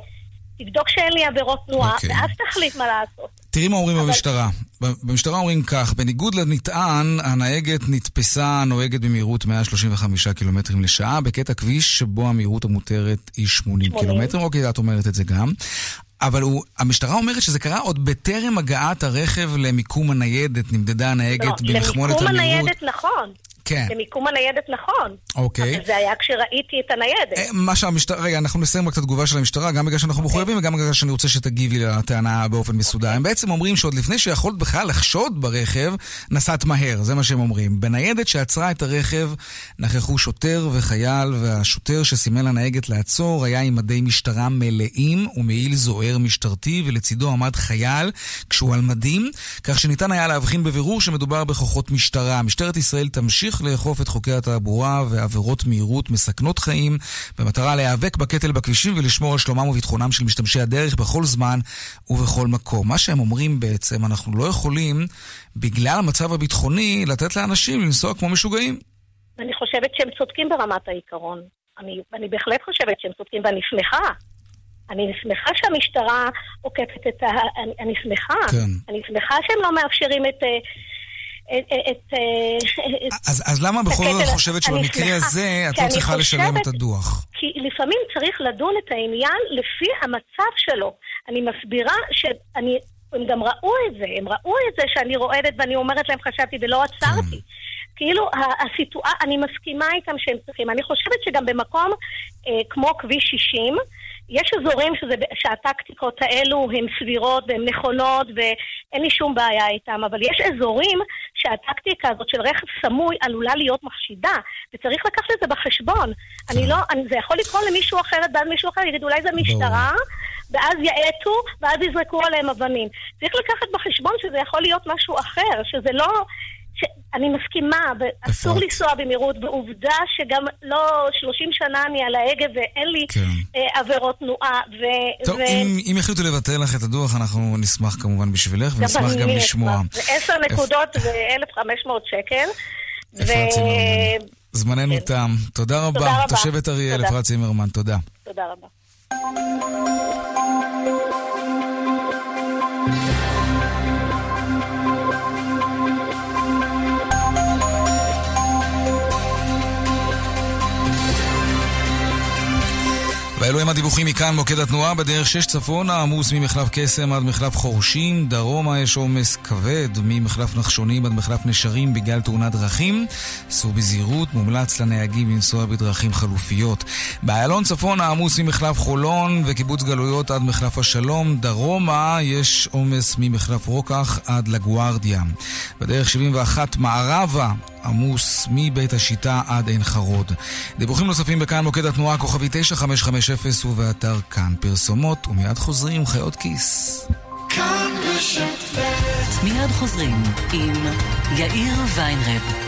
תבדוק שאין לי עבירות תנועה, אוקיי. ואז תחליט מה לעשות. תראי מה אומרים במשטרה. במשטרה אומרים כך, בניגוד לנטען, הנהגת נתפסה נוהגת במהירות 135 קילומטרים לשעה, בקטע כביש שבו המהירות המותרת היא 80 80. קילומטר, אוקיי, את אומרת את זה גם. אבל הוא, המשטרה אומרת שזה קרה עוד בטרם הגעת הרכב למיקום הניידת, נמדדה הנהגת לא, במכמונת למיקום המהירות. הניידת נכון. כן. למיקום הניידת נכון. אוקיי. אבל זה היה כשראיתי את הניידת. אה, מה שהמשטרה, רגע, אנחנו נסיים רק את התגובה של המשטרה, גם בגלל שאנחנו מחויבים וגם בגלל שאני רוצה שתגיבי לטענה באופן מסודר. הם בעצם אומרים שעוד לפני שיכולת בכלל לחשוד ברכב, נסעת מהר, זה מה שהם אומרים. בניידת שעצרה את הרכב נכחו שוטר וחייל, והשוטר שסימן לנהגת לעצור היה עם מדי משטרה מלאים ומעיל זוהר משטרתי, ולצידו עמד חייל כשהוא על מדים, כך שניתן היה להבחין בבירור שמדובר בכוחות משטרה. משטרת ישראל תמשיך לאכוף את חוקי התעבורה ועבירות מהירות מסכנות חיים, במטרה להיאבק בקטל בכבישים ולשמור על שלומם וביטחונם של משתמשי הדרך בכל זמן ובכל מקום. מה שהם אומרים בעצם, אנחנו לא יכולים, בגלל המצב הביטחוני, לתת לאנשים לנסוע כמו משוגעים. אני חושבת שהם צודקים ברמת העיקרון. אני, אני בהחלט חושבת שהם צודקים, ואני שמחה. אני שמחה שהמשטרה עוקפת את ה... אני, אני שמחה. כן. אני שמחה שהם לא מאפשרים את... אה, את, אז, אז למה בכל זאת את חושבת שבמקרה הזה את לא צריכה לשלם את הדוח? כי לפעמים צריך לדון את העניין לפי המצב שלו. אני מסבירה שאני... הם גם ראו את זה, הם ראו את זה שאני רועדת ואני אומרת להם חשבתי ולא עצרתי. כאילו, הסיטואציה, אני מסכימה איתם שהם צריכים. אני חושבת שגם במקום אה, כמו כביש 60, יש אזורים שזה, שהטקטיקות האלו הן סבירות והן נכונות ואין לי שום בעיה איתם, אבל יש אזורים שהטקטיקה הזאת של רכב סמוי עלולה להיות מחשידה, וצריך לקחת את זה בחשבון. אני לא, אני, זה יכול לקרות למישהו אחרת, ואז מישהו אחר יגיד, אולי זה משטרה, ואז יאטו, ואז יזרקו עליהם אבנים. צריך לקחת בחשבון שזה יכול להיות משהו אחר, שזה לא... אני מסכימה, ואסור לנסוע במהירות, ועובדה שגם לא 30 שנה אני על ההגה ואין לי כן. אה, עבירות תנועה. ו... טוב, ו... אם, אם יחליטו לבטל לך את הדוח, אנחנו נשמח כמובן בשבילך, ונשמח גם לשמוע. זה עשר נקודות ו-1,500 שקל. זמננו תם. תודה רבה. כן. תודה רבה. תושבת אריאל. אפרת צימרמן, תודה. תודה רבה. ואלו הם הדיווחים מכאן, מוקד התנועה בדרך 6 צפונה, עמוס ממחלף קסם עד מחלף חורשים, דרומה יש עומס כבד ממחלף נחשונים עד מחלף נשרים בגלל תאונת דרכים. סעו בזהירות, מומלץ לנהגים לנסוע בדרכים חלופיות. באיילון צפונה עמוס ממחלף חולון וקיבוץ גלויות עד מחלף השלום, דרומה יש עומס ממחלף רוקח עד לגוארדיה. בדרך 71 מערבה עמוס מבית השיטה עד עין חרוד. דיווחים נוספים בכאן מוקד התנועה כוכבי 9550 ובאתר כאן פרסומות ומיד חוזרים חיות כיס. מיד חוזרים עם יאיר ויינרב.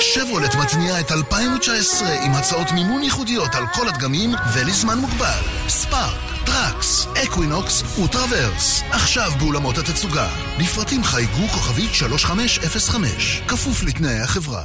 שברולט מתניעה את 2019 עם הצעות מימון ייחודיות על כל הדגמים ולזמן מוגבל. ספארק, טראקס, אקווינוקס וטרוורס. עכשיו באולמות התצוגה. לפרטים חייגו כוכבית 3505. כפוף לתנאי החברה.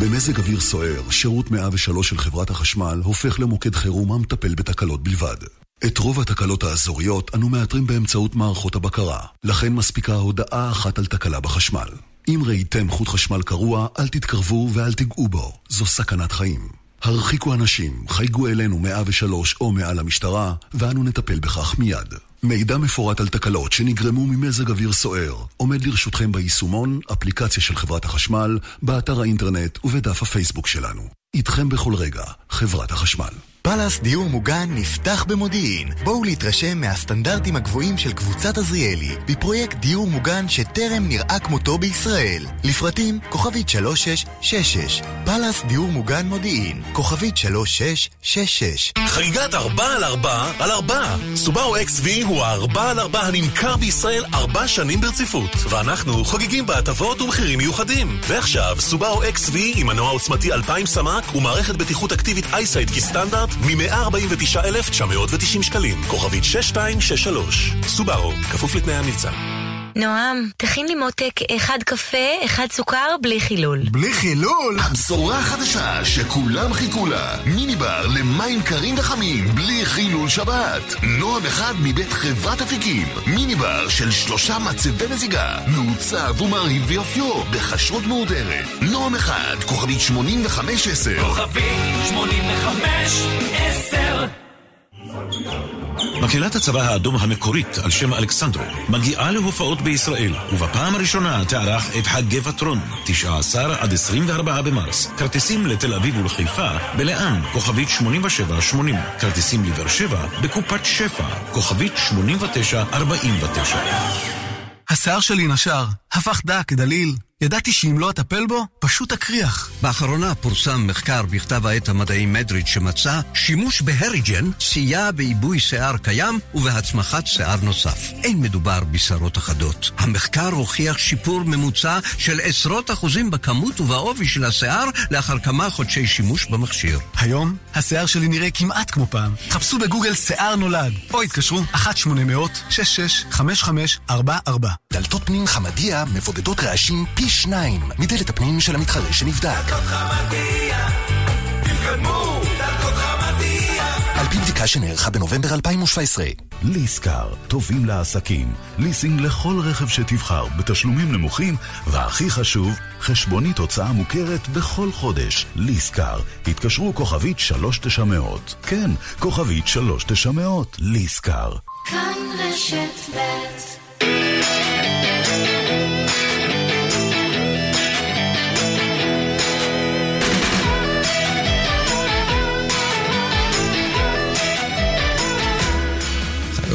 במזג אוויר סוער, שירות 103 של חברת החשמל הופך למוקד חירום המטפל בתקלות בלבד. את רוב התקלות האזוריות אנו מאתרים באמצעות מערכות הבקרה, לכן מספיקה הודעה אחת על תקלה בחשמל. אם ראיתם חוט חשמל קרוע, אל תתקרבו ואל תיגעו בו, זו סכנת חיים. הרחיקו אנשים, חייגו אלינו 103 או מעל המשטרה, ואנו נטפל בכך מיד. מידע מפורט על תקלות שנגרמו ממזג אוויר סוער עומד לרשותכם ביישומון, אפליקציה של חברת החשמל, באתר האינטרנט ובדף הפייסבוק שלנו. איתכם בכל רגע, חברת החשמל. פאלאס דיור מוגן נפתח במודיעין. בואו להתרשם מהסטנדרטים הגבוהים של קבוצת עזריאלי בפרויקט דיור מוגן שטרם נראה כמותו בישראל. לפרטים כוכבית 3666 פאלאס דיור מוגן מודיעין כוכבית 3666 חגיגת 4 על 4 על 4 סובארו XV הוא ה-4 על 4 הנמכר בישראל 4 שנים ברציפות. ואנחנו חוגגים בהטבות ומחירים מיוחדים. ועכשיו סובארו XV עם מנוע עוצמתי 2000 סמ"ק ומערכת בטיחות אקטיבית EyeSight כסטנדרט מ-149,990 שקלים, כוכבית 6263. סובארו, כפוף לתנאי המבצע. נועם, תכין לי מותק אחד קפה, אחד סוכר, בלי חילול. בלי חילול? הבשורה החדשה שכולם חיכו לה. מיני בר למים קרים וחמים, בלי חילול שבת. נועם אחד מבית חברת אפיקים. מיני בר של שלושה מצבי מזיגה. מעוצב ומרהיב ויופיו, בכשרות מהודרת. נועם אחד, כוכבית 8510. כוכבית 8510 מקהלת הצבא האדום המקורית על שם אלכסנדרו מגיעה להופעות בישראל ובפעם הראשונה תערך את חג גבעתרון 19 עד 24 במרס. כרטיסים לתל אביב ולחיפה בלאן? כוכבית 8780 כרטיסים לבאר שבע בקופת שפע. כוכבית 8949 השיער שלי נשר, הפך דק, דליל. ידעתי שאם לא אטפל בו, פשוט אקריח. באחרונה פורסם מחקר בכתב העת המדעי מדריד שמצא שימוש בהריג'ן סייע בעיבוי שיער קיים ובהצמחת שיער נוסף. אין מדובר בשערות אחדות. המחקר הוכיח שיפור ממוצע של עשרות אחוזים בכמות ובעובי של השיער לאחר כמה חודשי שימוש במכשיר. היום השיער שלי נראה כמעט כמו פעם. חפשו בגוגל שיער נולד, או התקשרו 1-800-665544. דלתות פנים חמדיה מבודדות רעשים פי שניים מדלת הפנים של המתחרה שנבדק. על פי בדיקה שנערכה בנובמבר 2017. ליסקר, טובים לעסקים, ליסינג לכל רכב שתבחר, בתשלומים נמוכים, והכי חשוב, חשבונית הוצאה מוכרת בכל חודש. ליסקר, התקשרו כוכבית 3900. כן, כוכבית 3900. ליסקר. כאן רשת ב'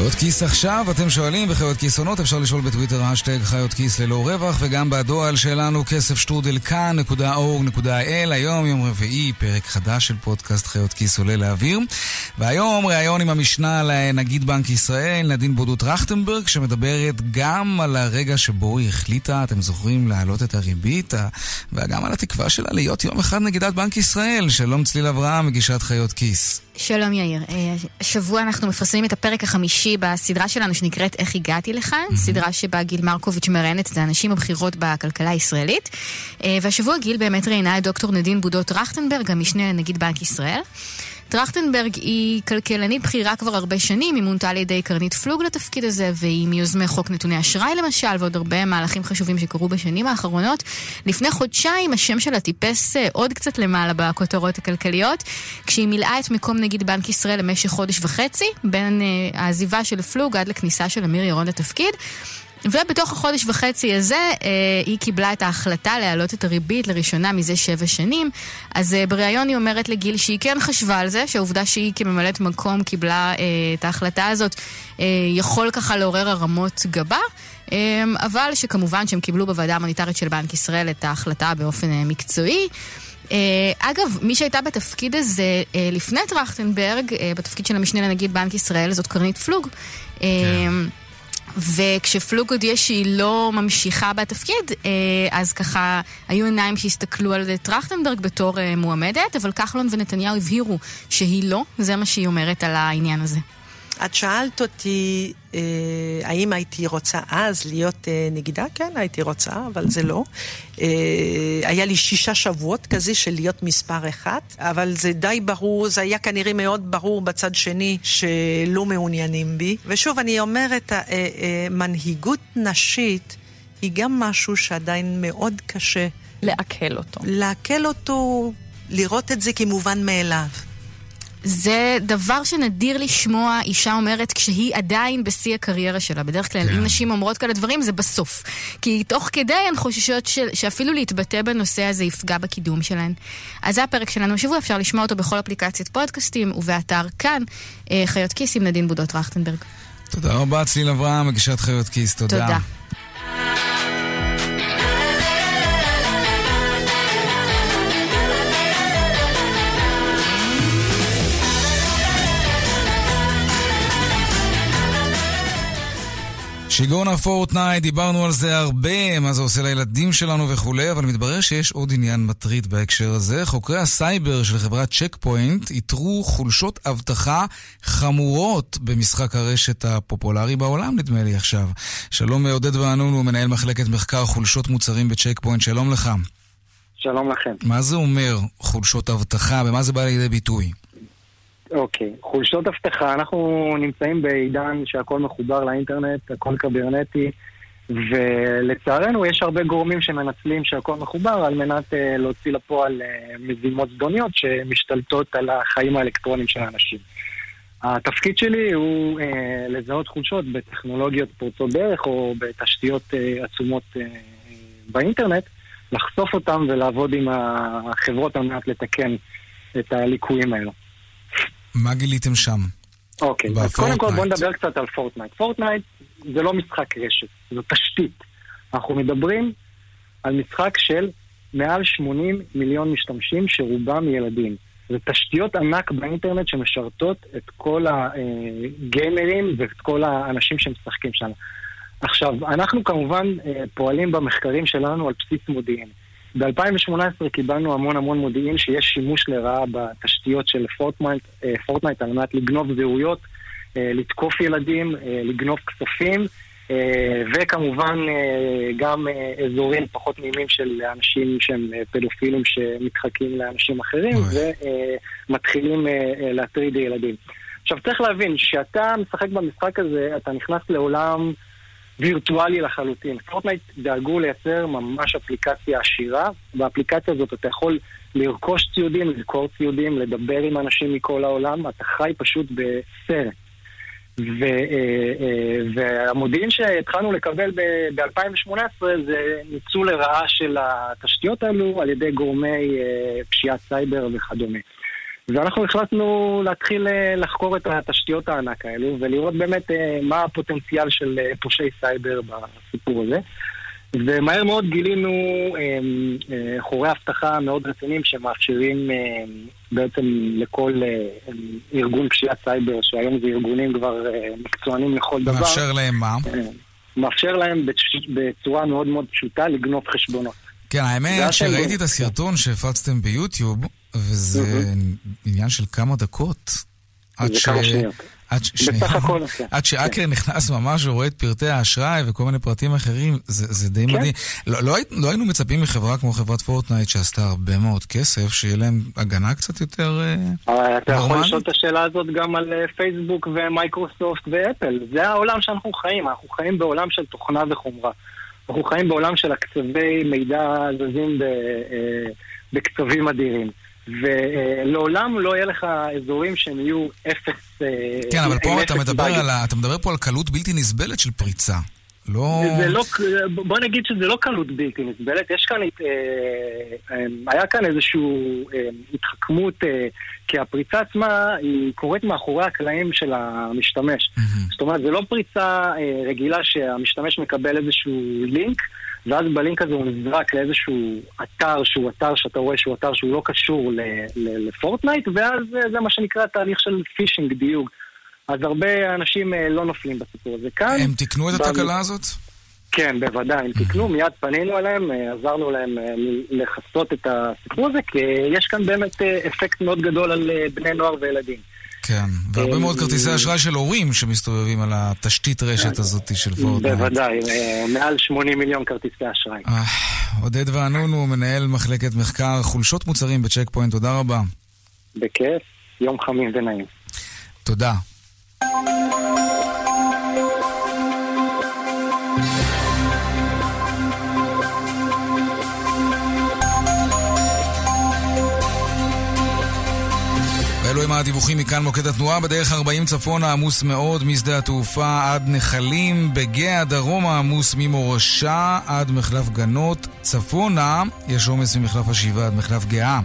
חיות כיס עכשיו, אתם שואלים, וחיות כיס עונות, אפשר לשאול בטוויטר השטג חיות כיס ללא רווח, וגם בדואל שלנו כסף שטרודל כאן.org.il. היום, יום רביעי, פרק חדש של פודקאסט חיות כיס עולה לאוויר. והיום ראיון עם המשנה לנגיד בנק ישראל, נדין בודות רכטנברג, שמדברת גם על הרגע שבו היא החליטה, אתם זוכרים, להעלות את הריבית, וגם על התקווה שלה להיות יום אחד נגידת בנק ישראל. שלום צליל אברהם, מגישת חיות כיס. שלום יאיר. השבוע אנחנו מפרסמים את הפרק החמישי בסדרה שלנו שנקראת איך הגעתי לכאן, mm-hmm. סדרה שבה גיל מרקוביץ' מראיינת את האנשים הבכירות בכלכלה הישראלית. והשבוע גיל באמת ראיינה את דוקטור נדין בודות רכטנברג, המשנה לנגיד בנק ישראל. טרכטנברג היא כלכלנית בכירה כבר הרבה שנים, היא מונתה על ידי קרנית פלוג לתפקיד הזה, והיא מיוזמי חוק נתוני אשראי למשל, ועוד הרבה מהלכים חשובים שקרו בשנים האחרונות. לפני חודשיים השם שלה טיפס אה, עוד קצת למעלה בכותרות הכלכליות, כשהיא מילאה את מקום נגיד בנק ישראל למשך חודש וחצי, בין אה, העזיבה של פלוג עד לכניסה של אמיר ירון לתפקיד. ובתוך החודש וחצי הזה אה, היא קיבלה את ההחלטה להעלות את הריבית לראשונה מזה שבע שנים. אז אה, בריאיון היא אומרת לגיל שהיא כן חשבה על זה, שהעובדה שהיא כממלאת מקום קיבלה אה, את ההחלטה הזאת אה, יכול ככה לעורר הרמות גבה. אה, אבל שכמובן שהם קיבלו בוועדה המוניטרית של בנק ישראל את ההחלטה באופן אה, מקצועי. Uh, אגב, מי שהייתה בתפקיד הזה לפני טרכטנברג, בתפקיד של המשנה לנגיד בנק ישראל, זאת קרנית פלוג. Uh, וכשפלוג הודיע שהיא לא ממשיכה בתפקיד, אה, אז ככה היו עיניים שהסתכלו על טרכטנברג בתור אה, מועמדת, אבל כחלון ונתניהו הבהירו שהיא לא, זה מה שהיא אומרת על העניין הזה. את שאלת אותי אה, האם הייתי רוצה אז להיות אה, נגידה? כן, הייתי רוצה, אבל זה לא. אה, היה לי שישה שבועות כזה של להיות מספר אחד, אבל זה די ברור, זה היה כנראה מאוד ברור בצד שני שלא מעוניינים בי. ושוב, אני אומרת, אה, אה, מנהיגות נשית היא גם משהו שעדיין מאוד קשה. לעכל אותו. לעכל אותו, לראות את זה כמובן מאליו. זה דבר שנדיר לשמוע אישה אומרת כשהיא עדיין בשיא הקריירה שלה. בדרך כלל, אם נשים אומרות כאלה דברים, זה בסוף. כי תוך כדי הן חוששות ש... שאפילו להתבטא בנושא הזה יפגע בקידום שלהן. אז זה הפרק שלנו השבוע, אפשר לשמוע אותו בכל אפליקציית פודקאסטים ובאתר כאן, אה, חיות כיס עם נדין בודות טרכטנברג. תודה רבה, צליל אברהם, מגישת חיות כיס, תודה. תודה. שיגעון הפורטנייט, דיברנו על זה הרבה, מה זה עושה לילדים שלנו וכולי, אבל מתברר שיש עוד עניין מטריד בהקשר הזה. חוקרי הסייבר של חברת צ'ק פוינט איתרו חולשות אבטחה חמורות במשחק הרשת הפופולרי בעולם, נדמה לי עכשיו. שלום עודד וענון, הוא מנהל מחלקת מחקר חולשות מוצרים בצ'ק פוינט, שלום לך. שלום לכם. מה זה אומר חולשות אבטחה, במה זה בא לידי ביטוי? אוקיי, חולשות אבטחה, אנחנו נמצאים בעידן שהכל מחובר לאינטרנט, הכל קברנטי, ולצערנו יש הרבה גורמים שמנצלים שהכל מחובר על מנת uh, להוציא לפועל uh, מזימות זדוניות שמשתלטות על החיים האלקטרוניים של האנשים. התפקיד שלי הוא אה, לזהות חולשות בטכנולוגיות פורצות דרך או בתשתיות אה, עצומות אה, באינטרנט, לחשוף אותם ולעבוד עם החברות על מנת לתקן את הליקויים האלו. מה גיליתם שם? אוקיי, אז קודם כל בוא נדבר קצת על פורטנייט. פורטנייט זה לא משחק רשת, זו תשתית. אנחנו מדברים על משחק של מעל 80 מיליון משתמשים שרובם ילדים. זה תשתיות ענק באינטרנט שמשרתות את כל הגיימרים ואת כל האנשים שמשחקים שם. עכשיו, אנחנו כמובן פועלים במחקרים שלנו על בסיס מודיעין. ב-2018 קיבלנו המון המון מודיעין שיש שימוש לרעה בתשתיות של פורטנייט, פורטנייט על מנת לגנוב זהויות, לתקוף ילדים, לגנוב כספים, וכמובן גם אזורים פחות נעימים של אנשים שהם פדופילים שמתחזים לאנשים אחרים ומתחילים להטריד ילדים. עכשיו צריך להבין, כשאתה משחק במשחק הזה, אתה נכנס לעולם... וירטואלי לחלוטין. פורטנייט דאגו לייצר ממש אפליקציה עשירה. באפליקציה הזאת אתה יכול לרכוש ציודים, לזכור ציודים, לדבר עם אנשים מכל העולם, אתה חי פשוט בסרט. ו, והמודיעין שהתחלנו לקבל ב-2018 זה ניצול לרעה של התשתיות האלו על ידי גורמי פשיעת סייבר וכדומה. ואנחנו החלטנו להתחיל לחקור את התשתיות הענק האלו ולראות באמת מה הפוטנציאל של פושעי סייבר בסיפור הזה. ומהר מאוד גילינו חורי אבטחה מאוד רציניים שמאפשרים בעצם לכל ארגון פשיעת סייבר, שהיום זה ארגונים כבר מקצוענים לכל דבר. מאפשר להם מה? מאפשר להם בצורה מאוד מאוד פשוטה לגנוב חשבונות. כן, האמת שראיתי את הסרטון שהפצתם ביוטיוב, וזה עניין של כמה דקות. עד ש- כמה שניות. עד ש- בסך שנייה. הכל, כן. עד שהאקר נכנס ממש ורואה את פרטי האשראי וכל מיני פרטים אחרים, זה, זה די כן. מדהים. לא, לא, לא היינו מצפים מחברה כמו חברת פורטנייט שעשתה הרבה מאוד כסף, שיהיה להם הגנה קצת יותר... אה, אבל אתה יכול? לשאול את השאלה הזאת גם על אה, פייסבוק ומייקרוסופט ואפל. זה העולם שאנחנו חיים, אנחנו חיים בעולם של תוכנה וחומרה. אנחנו חיים בעולם של הקצבי מידע זזים ב, אה, בקצבים אדירים. ולעולם לא יהיה לך אזורים שהם יהיו אפס... אה, כן, אבל פה אתה מדבר. על אתה מדבר פה על קלות בלתי נסבלת של פריצה. לא... זה לא, בוא נגיד שזה לא קלות בלתי נסבלת, יש כאן, אה, אה, היה כאן איזושהי אה, התחכמות, כי הפריצה עצמה היא קורית מאחורי הקלעים של המשתמש. זאת אומרת, זה לא פריצה רגילה שהמשתמש מקבל איזשהו לינק, ואז בלינק הזה הוא נזרק לאיזשהו אתר שהוא אתר שאתה רואה שהוא אתר שהוא לא קשור לפורטנייט, ואז זה מה שנקרא תהליך של פישינג, דיוג. אז הרבה אנשים אה, לא נופלים בסיפור הזה. כאן... הם תיקנו את התקלה הזאת? כן, בוודאי, הם תיקנו, מיד פנינו אליהם, אה, עזרנו להם אה, לכסות את הסיפור הזה, כי יש כאן באמת אפקט מאוד גדול על בני נוער וילדים. כן, והרבה מאוד כרטיסי אשראי של הורים שמסתובבים על התשתית רשת הזאת של פורטנייט. בוודאי, מעל 80 מיליון כרטיסי אשראי. עודד ואנונו הוא מנהל מחלקת מחקר חולשות מוצרים בצ'ק פוינט, תודה רבה. בכיף, יום חמים ונעים. תודה. הדיווחים מכאן מוקד התנועה בדרך 40 צפונה עמוס מאוד משדה התעופה עד נחלים, בגאה דרומה עמוס ממורשה עד מחלף גנות, צפונה יש עומס ממחלף השבעה עד מחלף גאה.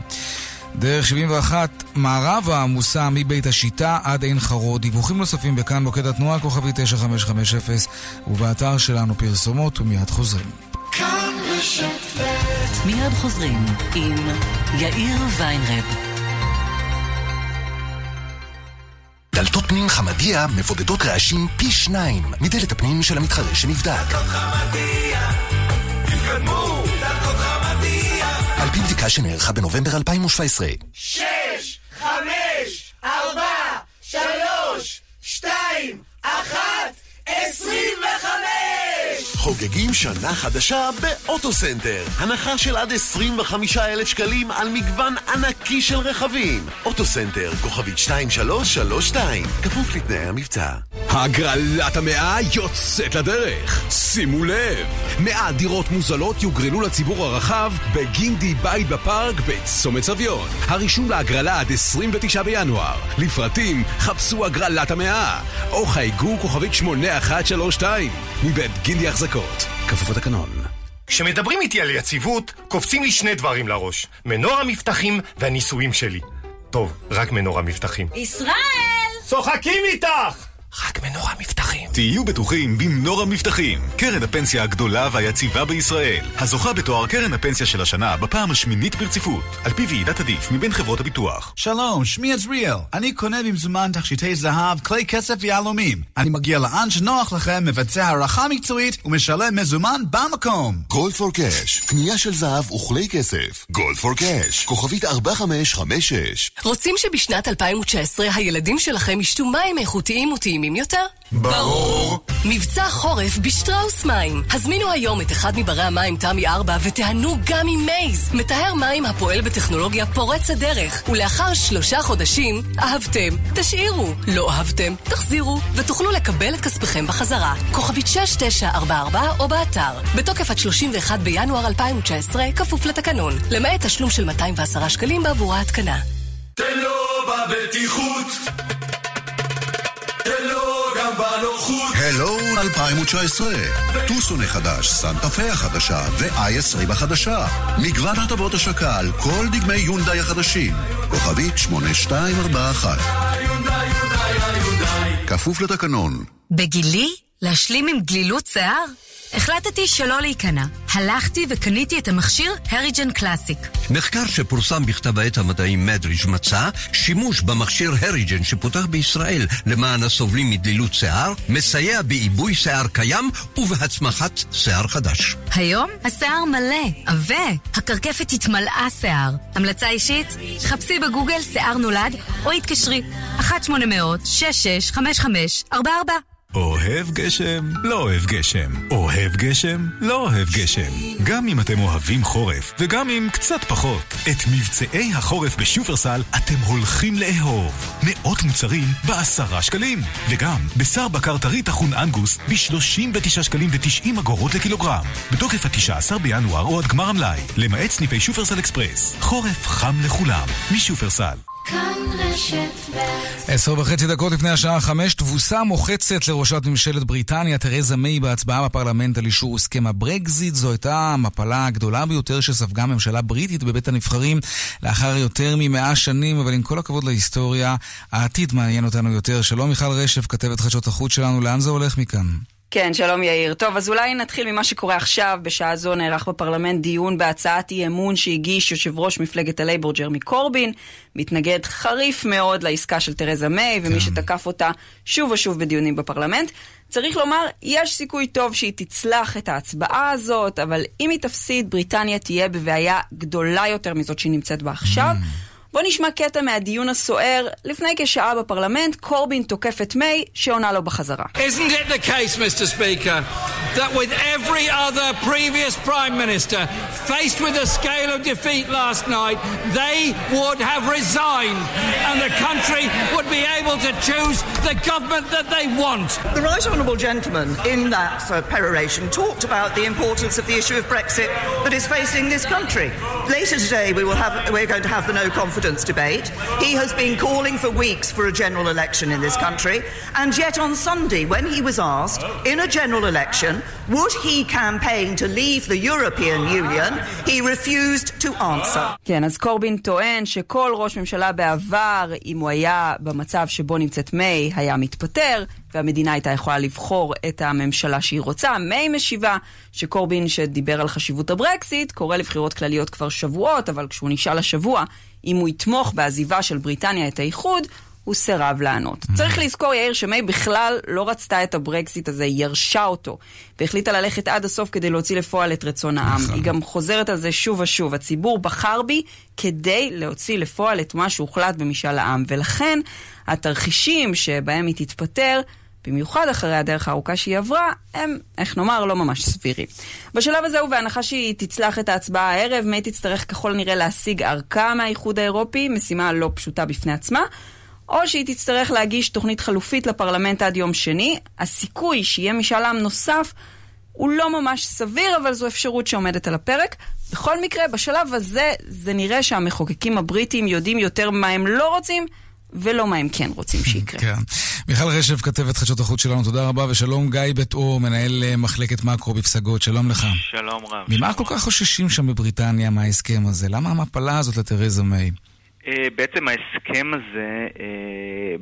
דרך 71 מערבה עמוסה מבית השיטה עד עין חרוד. דיווחים נוספים בכאן מוקד התנועה כוכבי 9550 ובאתר שלנו פרסומות ומיד חוזרים. מיד חוזרים עם יאיר ויינרב. דלתות פנים חמדיה מבודדות רעשים פי שניים מדלת הפנים של המתחרה שנבדק. דלתות חמדיה. על פי בדיקה שנערכה בנובמבר 2017. שש, חמש, ארבע, שלוש, שתיים, אחת, עשרים וחמש! חוגגים שנה חדשה באוטוסנטר. הנחה של עד 25,000 שקלים על מגוון ענקי של רכבים. אוטוסנטר, כוכבית 2332, כפוף לתנאי המבצע. הגרלת המאה יוצאת לדרך. שימו לב, 100 דירות מוזלות יוגרלו לציבור הרחב בגינדי בית בפארק בצומת סביון. הרישום להגרלה עד 29 בינואר. לפרטים חפשו הגרלת המאה או חייגו כוכבית 8132 מבית גינדי החזקות. כפוף לתקנון. כשמדברים איתי על יציבות, קופצים לי שני דברים לראש. מנור המבטחים והנישואים שלי. טוב, רק מנור המבטחים. ישראל! צוחקים איתך! רק מנור המבטחים. תהיו בטוחים במנור המבטחים, קרן הפנסיה הגדולה והיציבה בישראל, הזוכה בתואר קרן הפנסיה של השנה בפעם השמינית ברציפות, על פי ועידת עדיף מבין חברות הביטוח. שלום, שמי עזריאל. אני קונה במזומן תכשיטי זהב, כלי כסף ויהלומים. אני מגיע לאן שנוח לכם, מבצע הערכה מקצועית ומשלם מזומן במקום. גולד פור קאש, קנייה של זהב וכלי כסף. גולד פור קאש, כוכבית 4556. רוצים שבשנת 2019 הילדים שלכם ישתו מים איכותיים וטעימים יותר? ברור. מבצע חורף בשטראוס מים. הזמינו היום את אחד מברי המים תמי 4 ותיהנו גם עם מייז. מטהר מים הפועל בטכנולוגיה פורצת דרך. ולאחר שלושה חודשים, אהבתם, תשאירו. לא אהבתם, תחזירו. ותוכלו לקבל את כספיכם בחזרה. כוכבית 6944 או באתר. בתוקף עד 31 בינואר 2019, כפוף לתקנון. למעט תשלום של 210 שקלים בעבור ההתקנה. תן לו בבטיחות, בנוחות. הלו 2019, טוסון החדש, סנטה פה החדשה ו-i20 החדשה. מגוון הטבות השקה על כל דגמי יונדאי החדשים. כוכבית 8241. כפוף לתקנון. בגילי להשלים עם דלילות שיער? החלטתי שלא להיכנע. הלכתי וקניתי את המכשיר הריג'ן קלאסיק. מחקר שפורסם בכתב העת המדעי מדריג' מצא שימוש במכשיר הריג'ן שפותח בישראל למען הסובלים מדלילות שיער, מסייע בעיבוי שיער קיים ובהצמחת שיער חדש. היום השיער מלא, עבה. הקרקפת התמלאה שיער. המלצה אישית? חפשי בגוגל שיער נולד או התקשרי 1-800-665544 אוהב גשם, לא אוהב גשם. אוהב גשם, לא אוהב גשם. גם אם אתם אוהבים חורף, וגם אם קצת פחות. את מבצעי החורף בשופרסל אתם הולכים לאהוב. מאות מוצרים בעשרה שקלים. וגם בשר בקר טרי טחון אנגוס ב-39 שקלים ו-90 אגורות לקילוגרם. בתוקף ה-19 בינואר או עד גמר המלאי. למעט סניפי שופרסל אקספרס. חורף חם לכולם. משופרסל. עשר וחצי דקות לפני השעה חמש, תבוסה מוחצת לראשת ממשלת בריטניה, תרזה מיי, בהצבעה בפרלמנט על אישור הסכם הברקזיט. זו הייתה המפלה הגדולה ביותר שספגה ממשלה בריטית בבית הנבחרים לאחר יותר ממאה שנים, אבל עם כל הכבוד להיסטוריה, העתיד מעניין אותנו יותר. שלום מיכל רשף, כתבת חדשות החוץ שלנו, לאן זה הולך מכאן? כן, שלום יאיר. טוב, אז אולי נתחיל ממה שקורה עכשיו. בשעה זו נערך בפרלמנט דיון בהצעת אי אמון שהגיש יושב ראש מפלגת הלייבור ג'רמי קורבין. מתנגד חריף מאוד לעסקה של תרזה מיי, ומי כן. שתקף אותה שוב ושוב בדיונים בפרלמנט. צריך לומר, יש סיכוי טוב שהיא תצלח את ההצבעה הזאת, אבל אם היא תפסיד, בריטניה תהיה בבעיה גדולה יותר מזאת שהיא נמצאת בה עכשיו. Mm. בואו נשמע קטע מהדיון הסוער. לפני כשעה בפרלמנט, קורבין תוקף את מיי, שעונה לו בחזרה. Isn't it the case, Mr. Speaker, that with every other previous Prime Minister faced with a scale of defeat last night, they would have resigned and the country would be able to choose the government that they want. The Right Honourable Gentleman in that uh, peroration talked about the importance of the issue of Brexit that is facing this country. Later today we will have, we're going to have the no confidence debate. He has been calling for weeks for a general election in this country, and yet on Sunday, when he was asked in a general election, would he campaign to leave the European Union, he refused to answer. כן, אז קורבין טוען שכל ראש ממשלה בעבר, אם הוא היה במצב שבו נמצאת מיי, היה מתפטר, והמדינה הייתה יכולה לבחור את הממשלה שהיא רוצה. מיי משיבה שקורבין שדיבר על חשיבות הברקסיט, קורא לבחירות כלליות כבר שבועות, אבל כשהוא נשאל השבוע אם הוא יתמוך בעזיבה של בריטניה את האיחוד, הוא סירב לענות. Mm-hmm. צריך לזכור, יאיר, שמיי בכלל לא רצתה את הברקסיט הזה, היא ירשה אותו, והחליטה ללכת עד הסוף כדי להוציא לפועל את רצון העם. נכון. היא גם חוזרת על זה שוב ושוב. הציבור בחר בי כדי להוציא לפועל את מה שהוחלט במשאל העם, ולכן התרחישים שבהם היא תתפטר, במיוחד אחרי הדרך הארוכה שהיא עברה, הם, איך נאמר, לא ממש סבירים. בשלב הזה, ובהנחה שהיא תצלח את ההצבעה הערב, מיי תצטרך ככל הנראה להשיג ארכה מהאיחוד האירופי, משימה לא פשוטה בפני עצמה, או שהיא תצטרך להגיש תוכנית חלופית לפרלמנט עד יום שני. הסיכוי שיהיה משאל עם נוסף הוא לא ממש סביר, אבל זו אפשרות שעומדת על הפרק. בכל מקרה, בשלב הזה זה נראה שהמחוקקים הבריטים יודעים יותר מה הם לא רוצים, ולא מה הם כן רוצים שיקרה. כן. מיכל רשף, כתבת חדשות החוץ שלנו, תודה רבה, ושלום גיא בית אור, מנהל אה, מחלקת מקרו בפסגות, שלום לך. שלום רב. ממה כל כך חוששים שם בבריטניה מההסכם הזה? למה המפלה הזאת לתרזה מיי? אה, בעצם ההסכם הזה, אה,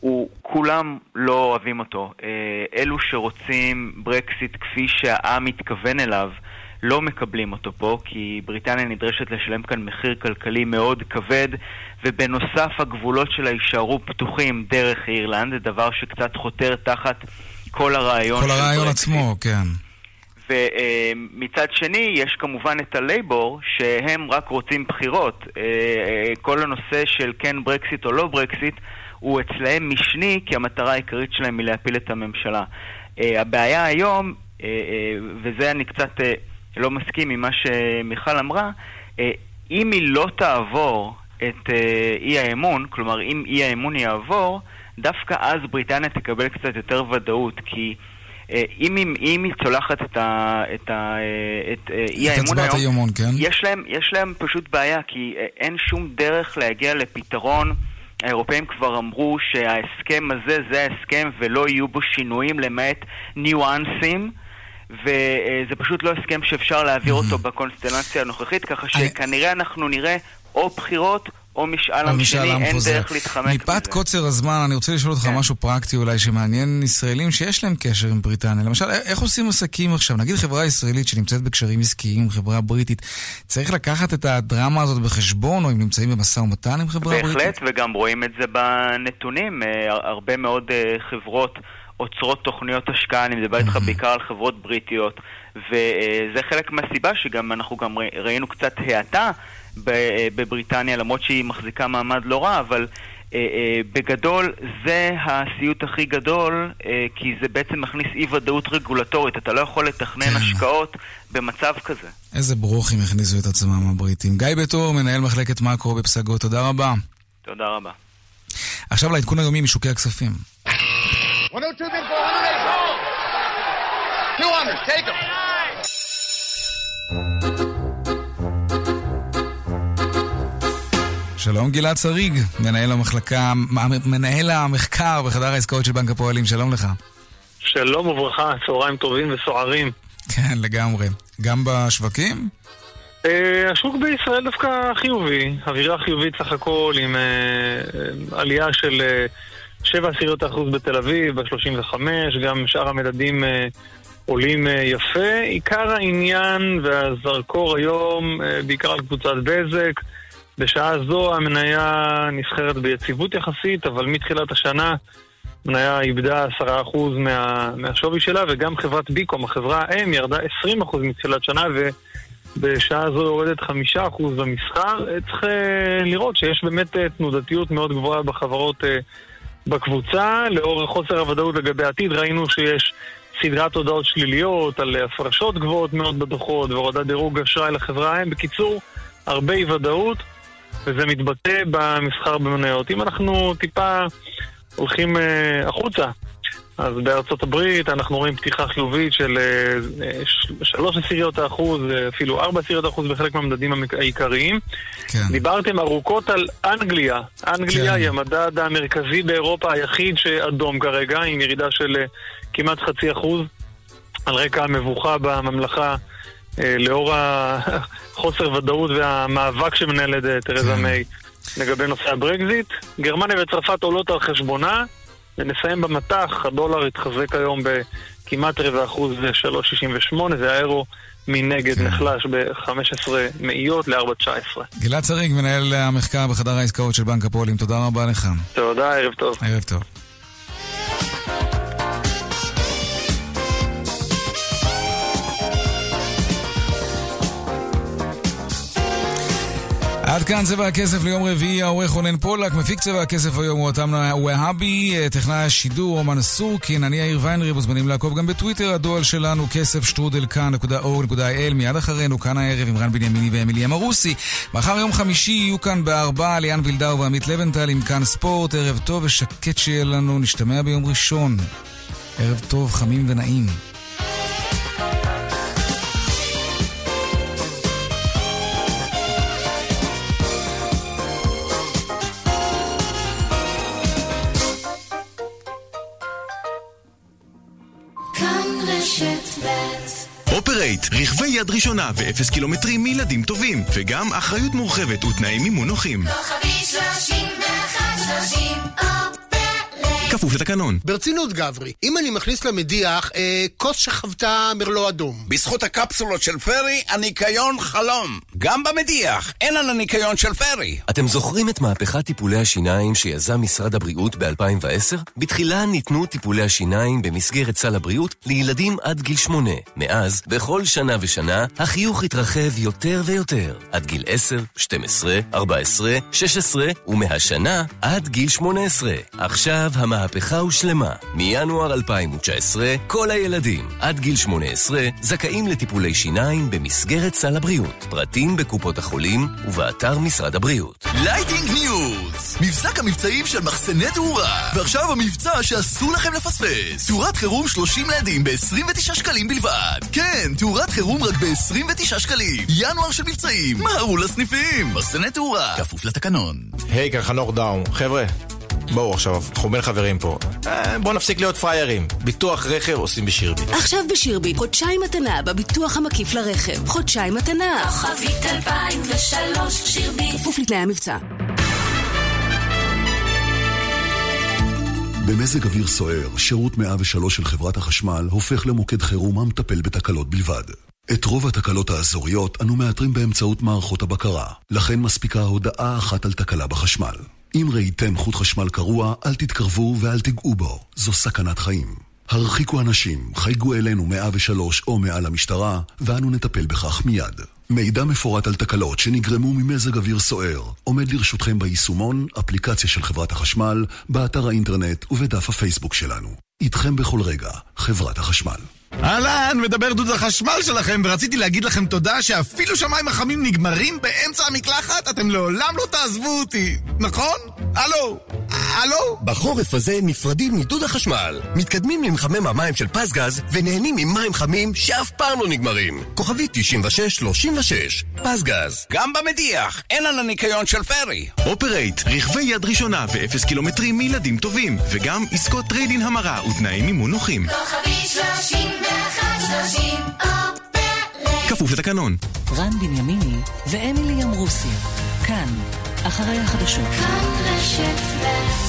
הוא, כולם לא אוהבים אותו. אלו שרוצים ברקסיט כפי שהעם מתכוון אליו, לא מקבלים אותו פה, כי בריטניה נדרשת לשלם כאן מחיר כלכלי מאוד כבד, ובנוסף הגבולות שלה יישארו פתוחים דרך אירלנד, זה דבר שקצת חותר תחת כל הרעיון. כל הרעיון עצמו, כן. ומצד שני, יש כמובן את הלייבור, שהם רק רוצים בחירות. אה, אה, כל הנושא של כן ברקסיט או לא ברקסיט, הוא אצלהם משני, כי המטרה העיקרית שלהם היא להפיל את הממשלה. אה, הבעיה היום, וזה אני קצת לא מסכים עם מה שמיכל אמרה, אה, אם היא לא תעבור את אה, אי האמון, כלומר אם אי האמון יעבור, דווקא אז בריטניה תקבל קצת יותר ודאות, כי אה, אם, אם, אם היא צולחת את, ה, את, ה, את אי האמון היום, היומון, כן? יש, להם, יש להם פשוט בעיה, כי אין שום דרך להגיע לפתרון. האירופאים כבר אמרו שההסכם הזה זה ההסכם ולא יהיו בו שינויים למעט ניואנסים. וזה פשוט לא הסכם שאפשר להעביר אותו בקונסטלציה הנוכחית, ככה שכנראה אנחנו נראה או בחירות או משאל עם שני, אין חוזר. דרך להתחמק מזה. מפאת קוצר הזמן, אני רוצה לשאול אותך כן. משהו פרקטי אולי שמעניין ישראלים שיש להם קשר עם בריטניה. למשל, איך עושים עסקים עכשיו? נגיד חברה ישראלית שנמצאת בקשרים עסקיים עם חברה בריטית, צריך לקחת את הדרמה הזאת בחשבון, או אם נמצאים במשא ומתן עם חברה בהחלט, בריטית? בהחלט, וגם רואים את זה בנתונים. אה, הרבה מאוד אה, חברות... עוצרות תוכניות השקעה, אני מדבר איתך בעיקר על חברות בריטיות, וזה חלק מהסיבה שגם אנחנו גם ראינו קצת האטה בבריטניה, למרות שהיא מחזיקה מעמד לא רע, אבל אה, אה, בגדול זה הסיוט הכי גדול, אה, כי זה בעצם מכניס אי ודאות רגולטורית. אתה לא יכול לתכנן כן. השקעות במצב כזה. איזה ברוך הם הכניסו את עצמם הבריטים. גיא בטור, מנהל מחלקת מאקרו בפסגות, תודה רבה. תודה רבה. עכשיו לעדכון היומי משוקי הכספים. 102 200, take them. שלום גלעד שריג, מנהל המחלקה, מנהל המחקר בחדר העסקאות של בנק הפועלים, שלום לך. שלום וברכה, צהריים טובים וסוערים. כן, לגמרי. גם בשווקים? Uh, השוק בישראל דווקא חיובי, אווירה חיובית סך הכל עם uh, עלייה של 7 עשיריות האחוז בתל אביב, ב-35, גם שאר המדדים uh, עולים uh, יפה. עיקר העניין והזרקור היום, uh, בעיקר על קבוצת בזק, בשעה זו המניה נסחרת ביציבות יחסית, אבל מתחילת השנה המניה איבדה 10% מה, מהשווי שלה, וגם חברת ביקום, החברה האם, ירדה 20% מתחילת שנה, ובשעה זו יורדת 5% במסחר. צריך אה, לראות שיש באמת אה, תנודתיות מאוד גבוהה בחברות אה, בקבוצה. לאור חוסר הוודאות לגבי העתיד, ראינו שיש סדרת הודעות שליליות על הפרשות גבוהות מאוד בדוחות והורדת דירוג אשראי לחברה האם. בקיצור, הרבה אי ודאות. וזה מתבטא במסחר במניות. אם אנחנו טיפה הולכים uh, החוצה, אז בארצות הברית אנחנו רואים פתיחה חיובית של uh, שלוש עשיריות האחוז, אפילו ארבע עשיריות האחוז בחלק מהמדדים העיקריים. כן. דיברתם ארוכות על אנגליה. אנגליה כן. היא המדד המרכזי באירופה היחיד שאדום כרגע, עם ירידה של כמעט חצי אחוז, על רקע המבוכה בממלכה. לאור החוסר ודאות והמאבק שמנהלת אה, תרזה כן. מיי לגבי נושא הברקזיט. גרמניה וצרפת עולות על חשבונה, ונסיים במטח, הדולר התחזק היום בכמעט רבע אחוז ל-3.68, והאירו מנגד כן. נחלש ב-15 מאיות ל-4.19. גלעד שריג, מנהל המחקר בחדר העסקאות של בנק הפועלים, תודה רבה לך. תודה, ערב טוב. ערב טוב. עד כאן צבע הכסף ליום רביעי, העורך רונן פולק, מפיק צבע הכסף היום הוא אותם והבי, טכנאי השידור אומן סורקין, אני יאיר ויינרי, מוזמנים לעקוב גם בטוויטר, הדואל שלנו כסף שטרודל כאן.או.il, מיד אחרינו, כאן הערב עם רן בנימיני ואמילי אמרוסי. מחר יום חמישי יהיו כאן בארבע, ליאן וילדאו ועמית לבנטל עם כאן ספורט, ערב טוב ושקט שיהיה לנו, נשתמע ביום ראשון. ערב טוב, חמים ונעים. אופרייט, רכבי יד ראשונה ואפס קילומטרים מילדים טובים, וגם אחריות מורחבת ותנאי מימון נוחים. כוכבית 31 30 כפוף לתקנון. ברצינות, גברי, אם אני מכניס למדיח אה, כוס שחוותה מרלו אדום. בזכות הקפסולות של פיירי, הניקיון חלום. גם במדיח, אין על הניקיון של פיירי. אתם זוכרים את מהפכת טיפולי השיניים שיזם משרד הבריאות ב-2010? בתחילה ניתנו טיפולי השיניים במסגרת סל הבריאות לילדים עד גיל שמונה. מאז, בכל שנה ושנה, החיוך התרחב יותר ויותר. עד גיל 10, 12, 14, 16, ומהשנה עד גיל 18. עכשיו המהפכה... המהפכה הושלמה. מינואר 2019, כל הילדים עד גיל 18 זכאים לטיפולי שיניים במסגרת סל הבריאות. פרטים בקופות החולים ובאתר משרד הבריאות. Lighting News! מבזק המבצעים של מחסני תאורה. ועכשיו המבצע שאסור לכם לפספס. תאורת חירום 30 לדים ב-29 שקלים בלבד. כן, תאורת חירום רק ב-29 שקלים. ינואר של מבצעים. מהרו לסניפים. מחסני תאורה. כפוף לתקנון. היי, כאן חנוך דאום. חבר'ה. בואו עכשיו, אנחנו בין חברים פה. אה, בואו נפסיק להיות פראיירים. ביטוח רכב עושים בשירביט. עכשיו בשירביט, חודשיים מתנה בביטוח המקיף לרכב. חודשיים מתנה. כוכבית 2003 שירביט. כפוף לתנאי המבצע. במזג אוויר סוער, שירות 103 של חברת החשמל הופך למוקד חירום המטפל בתקלות בלבד. את רוב התקלות האזוריות אנו מאתרים באמצעות מערכות הבקרה, לכן מספיקה הודעה אחת על תקלה בחשמל. אם ראיתם חוט חשמל קרוע, אל תתקרבו ואל תיגעו בו, זו סכנת חיים. הרחיקו אנשים, חייגו אלינו 103 או מעל המשטרה, ואנו נטפל בכך מיד. מידע מפורט על תקלות שנגרמו ממזג אוויר סוער עומד לרשותכם ביישומון, אפליקציה של חברת החשמל, באתר האינטרנט ובדף הפייסבוק שלנו. איתכם בכל רגע, חברת החשמל. אהלן, מדבר דוד החשמל שלכם, ורציתי להגיד לכם תודה שאפילו שמיים החמים נגמרים באמצע המקלחת, אתם לעולם לא תעזבו אותי, נכון? הלו? הלו? בחורף הזה נפרדים מדוד החשמל, מתקדמים למחמם המים של פסגז, ונהנים ממים חמים שאף פעם לא נגמרים. כוכבית 9636, פסגז. גם במדיח, אין על הניקיון של פריל. UPRIGHT, רכבי יד ראשונה ואפס קילומטרים מילדים טובים, וגם עסקות טריידין המרה ותנאים מימון נוחים. כוכבית 31 30 כפוף לתקנון. רן בנימיני ואמילי אמרוסי, כאן, אחרי החדשות. כאן רשת ב'